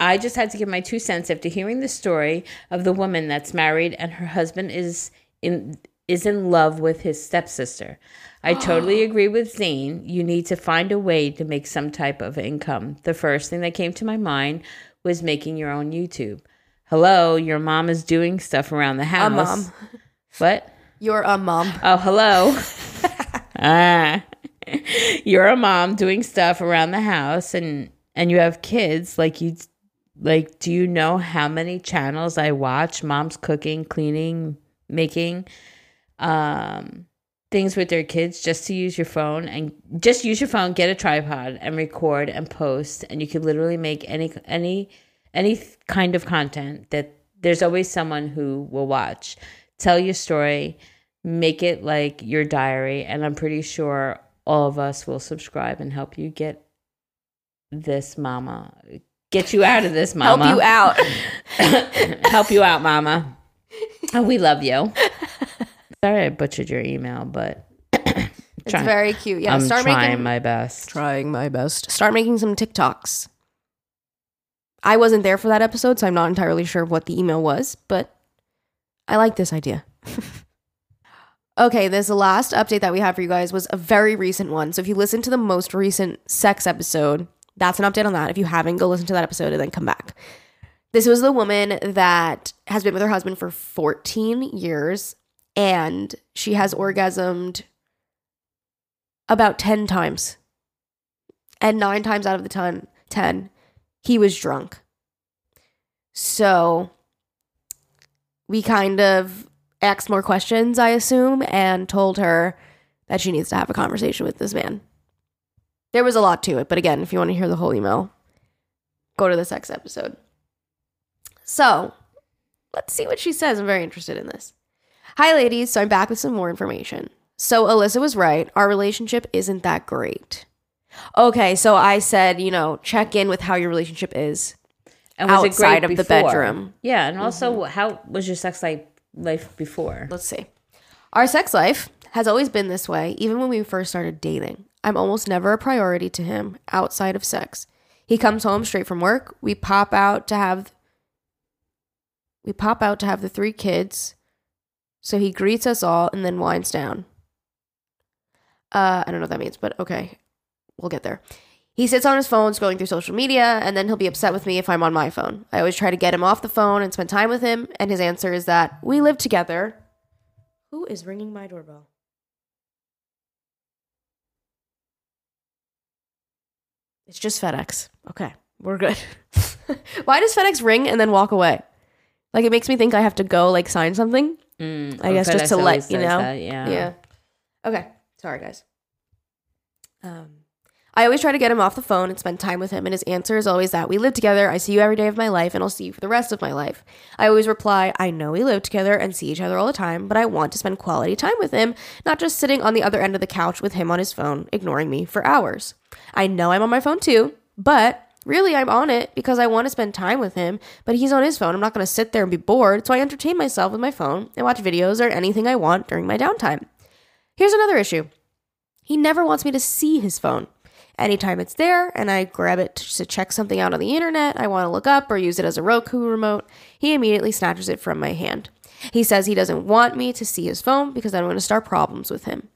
I just had to give my two cents after hearing the story of the woman that's married and her husband is in is in love with his stepsister. I totally agree with Zane. You need to find a way to make some type of income. The first thing that came to my mind was making your own YouTube. Hello, your mom is doing stuff around the house. A mom. What? You're a mom. Oh, hello. ah. You're a mom doing stuff around the house and and you have kids like you like do you know how many channels I watch moms cooking, cleaning, making um things with their kids just to use your phone and just use your phone, get a tripod and record and post and you can literally make any any any kind of content that there's always someone who will watch. Tell your story, make it like your diary, and I'm pretty sure all of us will subscribe and help you get this mama. Get you out of this mama. Help you out. help you out, mama. And we love you. Sorry I butchered your email, but It's Trying- very cute. Yeah, I'm start trying making my best. trying my best. Start making some TikToks. I wasn't there for that episode, so I'm not entirely sure what the email was, but I like this idea. okay, this last update that we have for you guys was a very recent one. So if you listen to the most recent sex episode, that's an update on that. If you haven't, go listen to that episode and then come back. This was the woman that has been with her husband for 14 years and she has orgasmed about 10 times. And nine times out of the ton, 10, he was drunk. So we kind of asked more questions, I assume, and told her that she needs to have a conversation with this man. There was a lot to it, but again, if you want to hear the whole email, go to the sex episode. So let's see what she says. I'm very interested in this. Hi, ladies. So I'm back with some more information. So Alyssa was right. Our relationship isn't that great. Okay, so I said, you know, check in with how your relationship is. And was it outside great of the bedroom. Yeah, and also mm-hmm. how was your sex life life before? Let's see. Our sex life has always been this way, even when we first started dating. I'm almost never a priority to him outside of sex. He comes home straight from work. We pop out to have we pop out to have the three kids. So he greets us all and then winds down. Uh, I don't know what that means, but okay. We'll get there. He sits on his phone scrolling through social media, and then he'll be upset with me if I'm on my phone. I always try to get him off the phone and spend time with him, and his answer is that we live together. Who is ringing my doorbell? It's just FedEx. Okay, we're good. Why does FedEx ring and then walk away? Like it makes me think I have to go like sign something. Mm, I guess just to let you know. that, yeah. Yeah. Okay. Sorry, guys. Um, I always try to get him off the phone and spend time with him, and his answer is always that we live together. I see you every day of my life, and I'll see you for the rest of my life. I always reply, I know we live together and see each other all the time, but I want to spend quality time with him, not just sitting on the other end of the couch with him on his phone, ignoring me for hours. I know I'm on my phone too, but really I'm on it because I want to spend time with him, but he's on his phone. I'm not going to sit there and be bored, so I entertain myself with my phone and watch videos or anything I want during my downtime. Here's another issue. He never wants me to see his phone. Anytime it's there and I grab it to check something out on the internet, I want to look up or use it as a Roku remote, he immediately snatches it from my hand. He says he doesn't want me to see his phone because I'm going to start problems with him.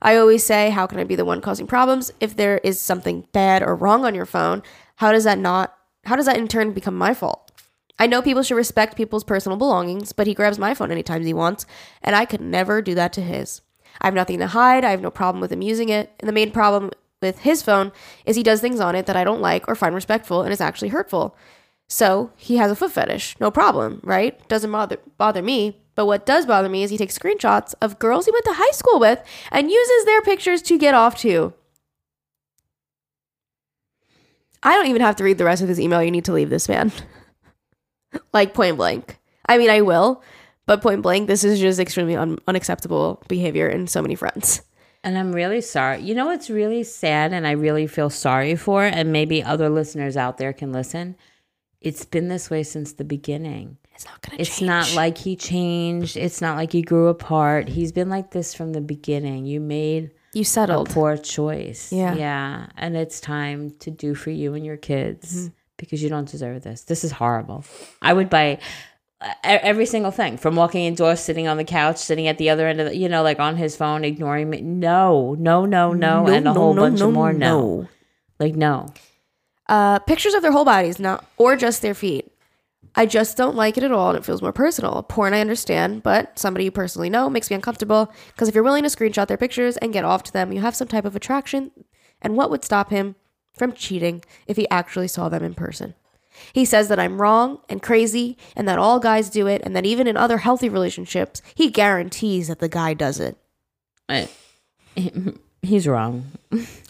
I always say, How can I be the one causing problems? If there is something bad or wrong on your phone, how does that not, how does that in turn become my fault? I know people should respect people's personal belongings, but he grabs my phone anytime he wants, and I could never do that to his. I have nothing to hide. I have no problem with him using it. And the main problem with his phone is he does things on it that I don't like or find respectful and is actually hurtful. So he has a foot fetish. No problem, right? Doesn't bother bother me. But what does bother me is he takes screenshots of girls he went to high school with and uses their pictures to get off to. I don't even have to read the rest of his email. You need to leave this man. like point blank. I mean, I will, but point blank, this is just extremely un- unacceptable behavior in so many fronts. And I'm really sorry. You know what's really sad and I really feel sorry for, and maybe other listeners out there can listen? It's been this way since the beginning. It's not gonna It's change. not like he changed. It's not like he grew apart. He's been like this from the beginning. You made you a settled. poor choice. Yeah. Yeah. And it's time to do for you and your kids Mm-hmm. because you don't deserve this. This is horrible. I would buy every single thing from walking indoors, sitting on the couch, sitting at the other end of the, you know, like on his phone, ignoring me. No, no, no, no. and a whole bunch of more no. Like, no. Uh, pictures of their whole bodies, not or just their feet. I just don't like it at all, and it feels more personal. Porn, I understand, but somebody you personally know makes me uncomfortable because if you're willing to screenshot their pictures and get off to them, you have some type of attraction. And what would stop him from cheating if he actually saw them in person? He says that I'm wrong and crazy, and that all guys do it, and that even in other healthy relationships, he guarantees that the guy does it. he's wrong.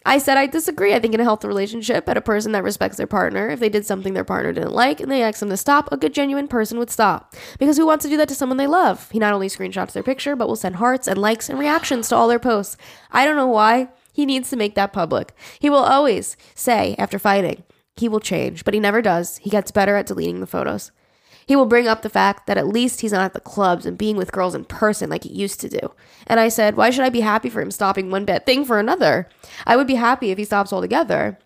I said I disagree. I think in a healthy relationship, at a person that respects their partner, if they did something their partner didn't like and they asked them to stop, a good genuine person would stop. Because who wants to do that to someone they love? He not only screenshots their picture, but will send hearts and likes and reactions to all their posts. I don't know why. He needs to make that public. He will always say, after fighting, he will change, but he never does. He gets better at deleting the photos. He will bring up the fact that at least he's not at the clubs and being with girls in person like he used to do. And I said, Why should I be happy for him stopping one bad thing for another? I would be happy if he stops altogether.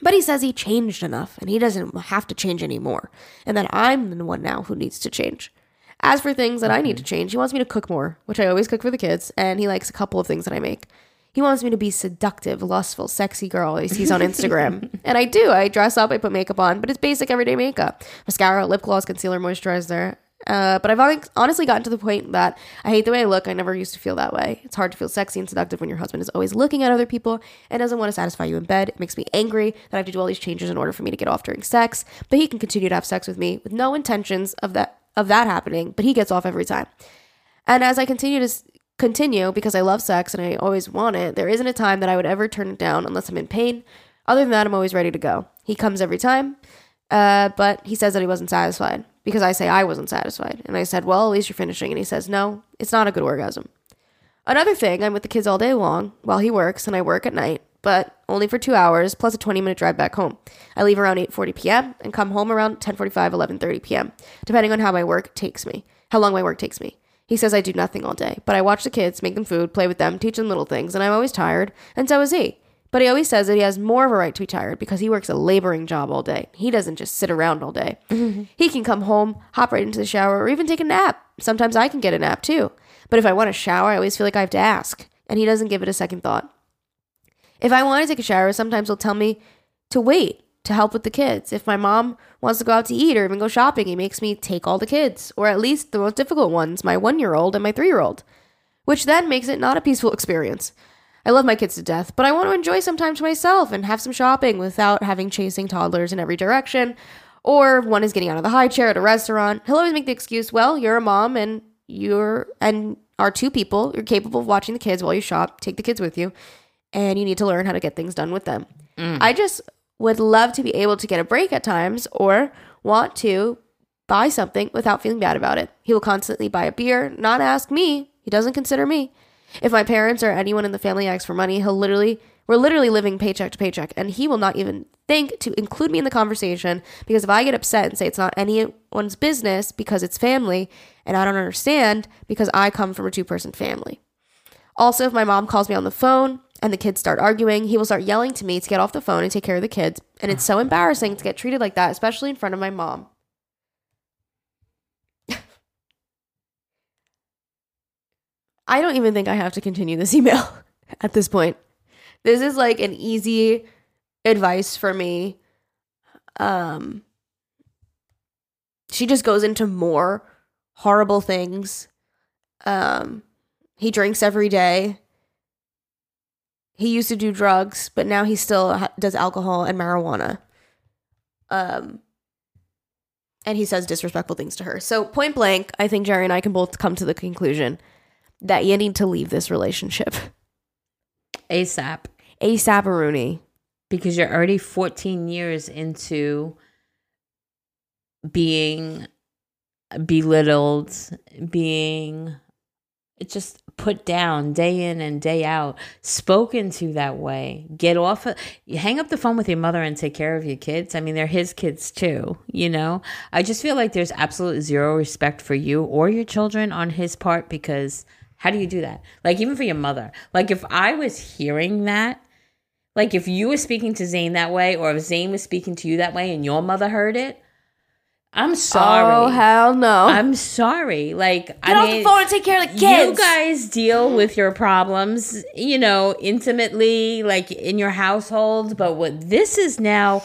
But he says he changed enough and he doesn't have to change anymore. And that I'm the one now who needs to change. As for things that I need mm-hmm. to change, he wants me to cook more, which I always cook for the kids, and he likes a couple of things that I make. He wants me to be seductive, lustful, sexy girl he sees on Instagram. and I do. I dress up, I put makeup on, but it's basic everyday makeup. Mascara, lip gloss, concealer, moisturizer. Uh, but I've honestly gotten to the point that I hate the way I look. I never used to feel that way. It's hard to feel sexy and seductive when your husband is always looking at other people and doesn't want to satisfy you in bed. It makes me angry that I have to do all these changes in order for me to get off during sex. But he can continue to have sex with me with no intentions of that of that happening. But he gets off every time. And as I continue to continue, because I love sex and I always want it, there isn't a time that I would ever turn it down unless I'm in pain. Other than that, I'm always ready to go. He comes every time, uh, but he says that he wasn't satisfied because I say I wasn't satisfied. And I said, well, at least you're finishing. And he says, no, it's not a good orgasm. Another thing, I'm with the kids all day long while he works, and I work at night, but only for two hours plus a 20 minute drive back home. I leave around 8:40 p.m. and come home around 10:45, 11:30 p.m. depending on how my work takes me, how long my work takes me. He says I do nothing all day, but I watch the kids, make them food, play with them, teach them little things, and I'm always tired, and so is he. But he always says that he has more of a right to be tired because he works a laboring job all day. He doesn't just sit around all day. Mm-hmm. He can come home, hop right into the shower, or even take a nap. Sometimes I can get a nap too. But if I want a shower, I always feel like I have to ask, and he doesn't give it a second thought. If I want to take a shower, sometimes he'll tell me to wait to help with the kids. If my mom wants to go out to eat or even go shopping, he makes me take all the kids, or at least the most difficult ones, my one year old and my three year old, which then makes it not a peaceful experience. I love my kids to death, but I want to enjoy some time to myself and have some shopping without having chasing toddlers in every direction. Or if one is getting out of the high chair at a restaurant. He'll always make the excuse, well, you're a mom and you're and are two people. You're capable of watching the kids while you shop. Take the kids with you. And you need to learn how to get things done with them. Mm. I just would love to be able to get a break at times or want to buy something without feeling bad about it. He will constantly buy a beer, not ask me. He doesn't consider me. If my parents or anyone in the family asks for money, he'll literally, we're literally living paycheck to paycheck, and he will not even think to include me in the conversation because if I get upset and say it's not anyone's business because it's family and I don't understand because I come from a two person family. Also, if my mom calls me on the phone and the kids start arguing, he will start yelling to me to get off the phone and take care of the kids. And it's so embarrassing to get treated like that, especially in front of my mom. I don't even think I have to continue this email at this point. This is like an easy advice for me. Um she just goes into more horrible things. Um he drinks every day. He used to do drugs, but now he still ha- does alcohol and marijuana. Um and he says disrespectful things to her. So point blank, I think Jerry and I can both come to the conclusion that you need to leave this relationship. ASAP. ASAP Rooney. Because you're already 14 years into being belittled, being just put down day in and day out, spoken to that way. Get off of, hang up the phone with your mother and take care of your kids. I mean, they're his kids too, you know? I just feel like there's absolute zero respect for you or your children on his part because how do you do that? Like, even for your mother. Like, if I was hearing that, like if you were speaking to Zane that way, or if Zane was speaking to you that way and your mother heard it, I'm sorry. Oh hell no! I'm sorry. Like Get I off mean, the phone and take care of the kids. you guys deal with your problems, you know, intimately, like in your household. But what this is now,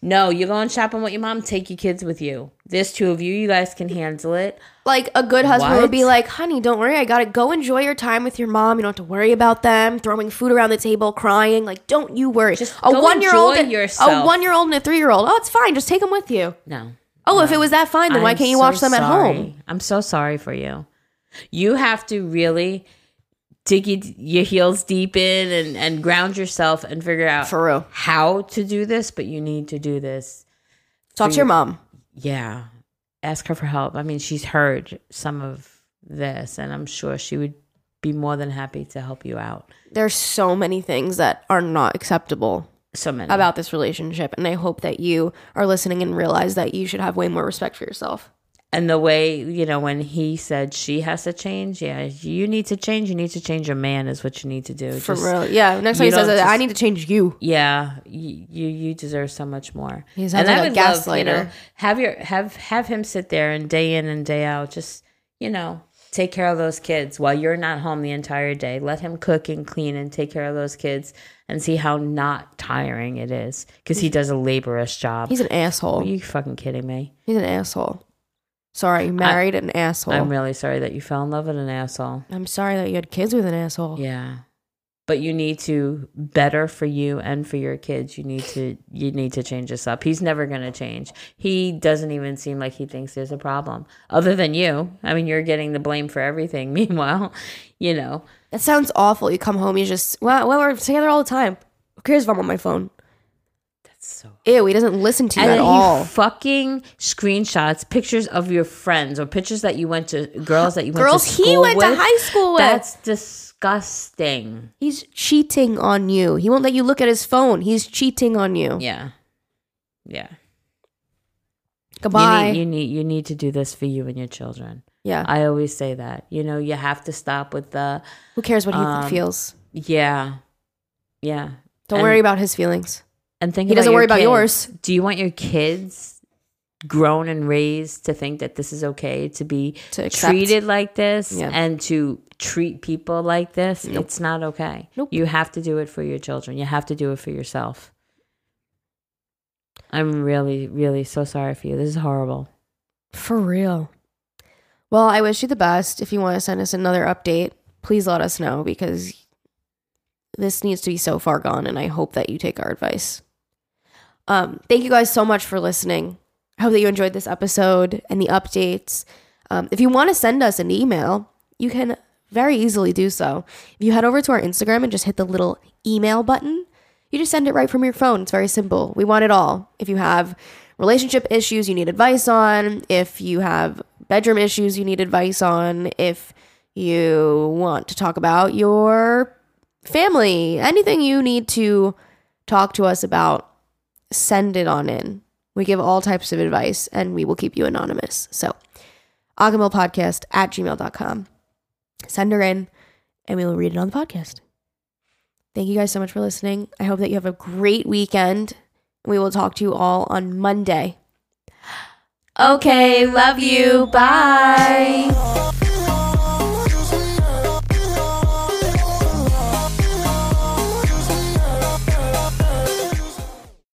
no, you're going shopping with your mom. Take your kids with you. There's two of you. You guys can handle it. like a good husband What? would be like, "Honey, don't worry. I gotta go enjoy your time with your mom. You don't have to worry about them throwing food around the table, crying. Like, don't you worry. Just a one year old, a one year old and a three year old. Oh, it's fine. Just take them with you. No. Oh, if it was that fine, then why I'm can't you so watch them at home? I'm so sorry for you. You have to really dig your, your heels deep in and, and ground yourself and figure out For real. how to do this, but you need to do this. Talk to your mom. Yeah. Ask her for help. I mean, she's heard some of this, and I'm sure she would be more than happy to help you out. There's so many things that are not acceptable So many. about this relationship, and I hope that you are listening and realize that you should have way more respect for yourself. and the way, you know, when he said she has to change, yeah, you need to change. You need to change your man, is what you need to do. For Just- real, yeah. Next time he says that, I need to change you. Yeah, you you, you deserve so much more. He sounds like a love, you gaslighter. know, have your have have him sit there and day in and day out, just you know, take care of those kids while you're not home the entire day. Let him cook and clean and take care of those kids, and see how not tiring it is because he does a laborious job. He's an asshole. Are you fucking kidding me? He's an asshole. Sorry, you married an asshole. I'm, really sorry that you fell in love with an asshole. I'm sorry that you had kids with an asshole. Yeah. But you need to better for you and for your kids. You need to you need to change this up. He's never going to change. He doesn't even seem like he thinks there's a problem other than you. I mean, you're getting the blame for everything. Meanwhile, you know, That sounds awful. You come home, you just well, well, we're together all the time. Who cares if I'm on my phone? So Ew, he doesn't listen to you and at all. he fucking screenshots pictures of your friends or pictures that you went to girls that you went Girls to he school went to high school with. That's disgusting. He's cheating on you. He won't let you look at his phone. He's cheating on you. Yeah. Yeah. Goodbye. You need, you need you need to do this for you and your children. yeah. I always say that. You know, you have to stop with the Who cares what he um, feels? yeah, yeah. Don't and- worry about his feelings. And think He doesn't worry about kids. yours. Do you want your kids grown and raised to think that this is okay to be To treated like this Yeah. and to treat people like this? It's not okay. Nope. You have to do it for your children. You have to do it for yourself. I'm really, really so sorry for you. This is horrible. For real. Well, I wish you the best. If you want to send us another update, please let us know because this needs to be so far gone, and I hope that you take our advice. Um, thank you guys so much for listening. I hope that you enjoyed this episode and the updates. Um, if you want to send us an email, you can very easily do so. If you head over to our Instagram and just hit the little email button, you just send it right from your phone. It's very simple. We want it all. If you have relationship issues you need advice on, if you have bedroom issues you need advice on, if you want to talk about your family, anything you need to talk to us about, send it on in. We give all types of advice and we will keep you anonymous. So, podcast at gmail.com. Send her in and we will read it on the podcast. Thank you guys so much for listening. I hope that you have a great weekend. We will talk to you all on Monday. Okay, love you. Bye.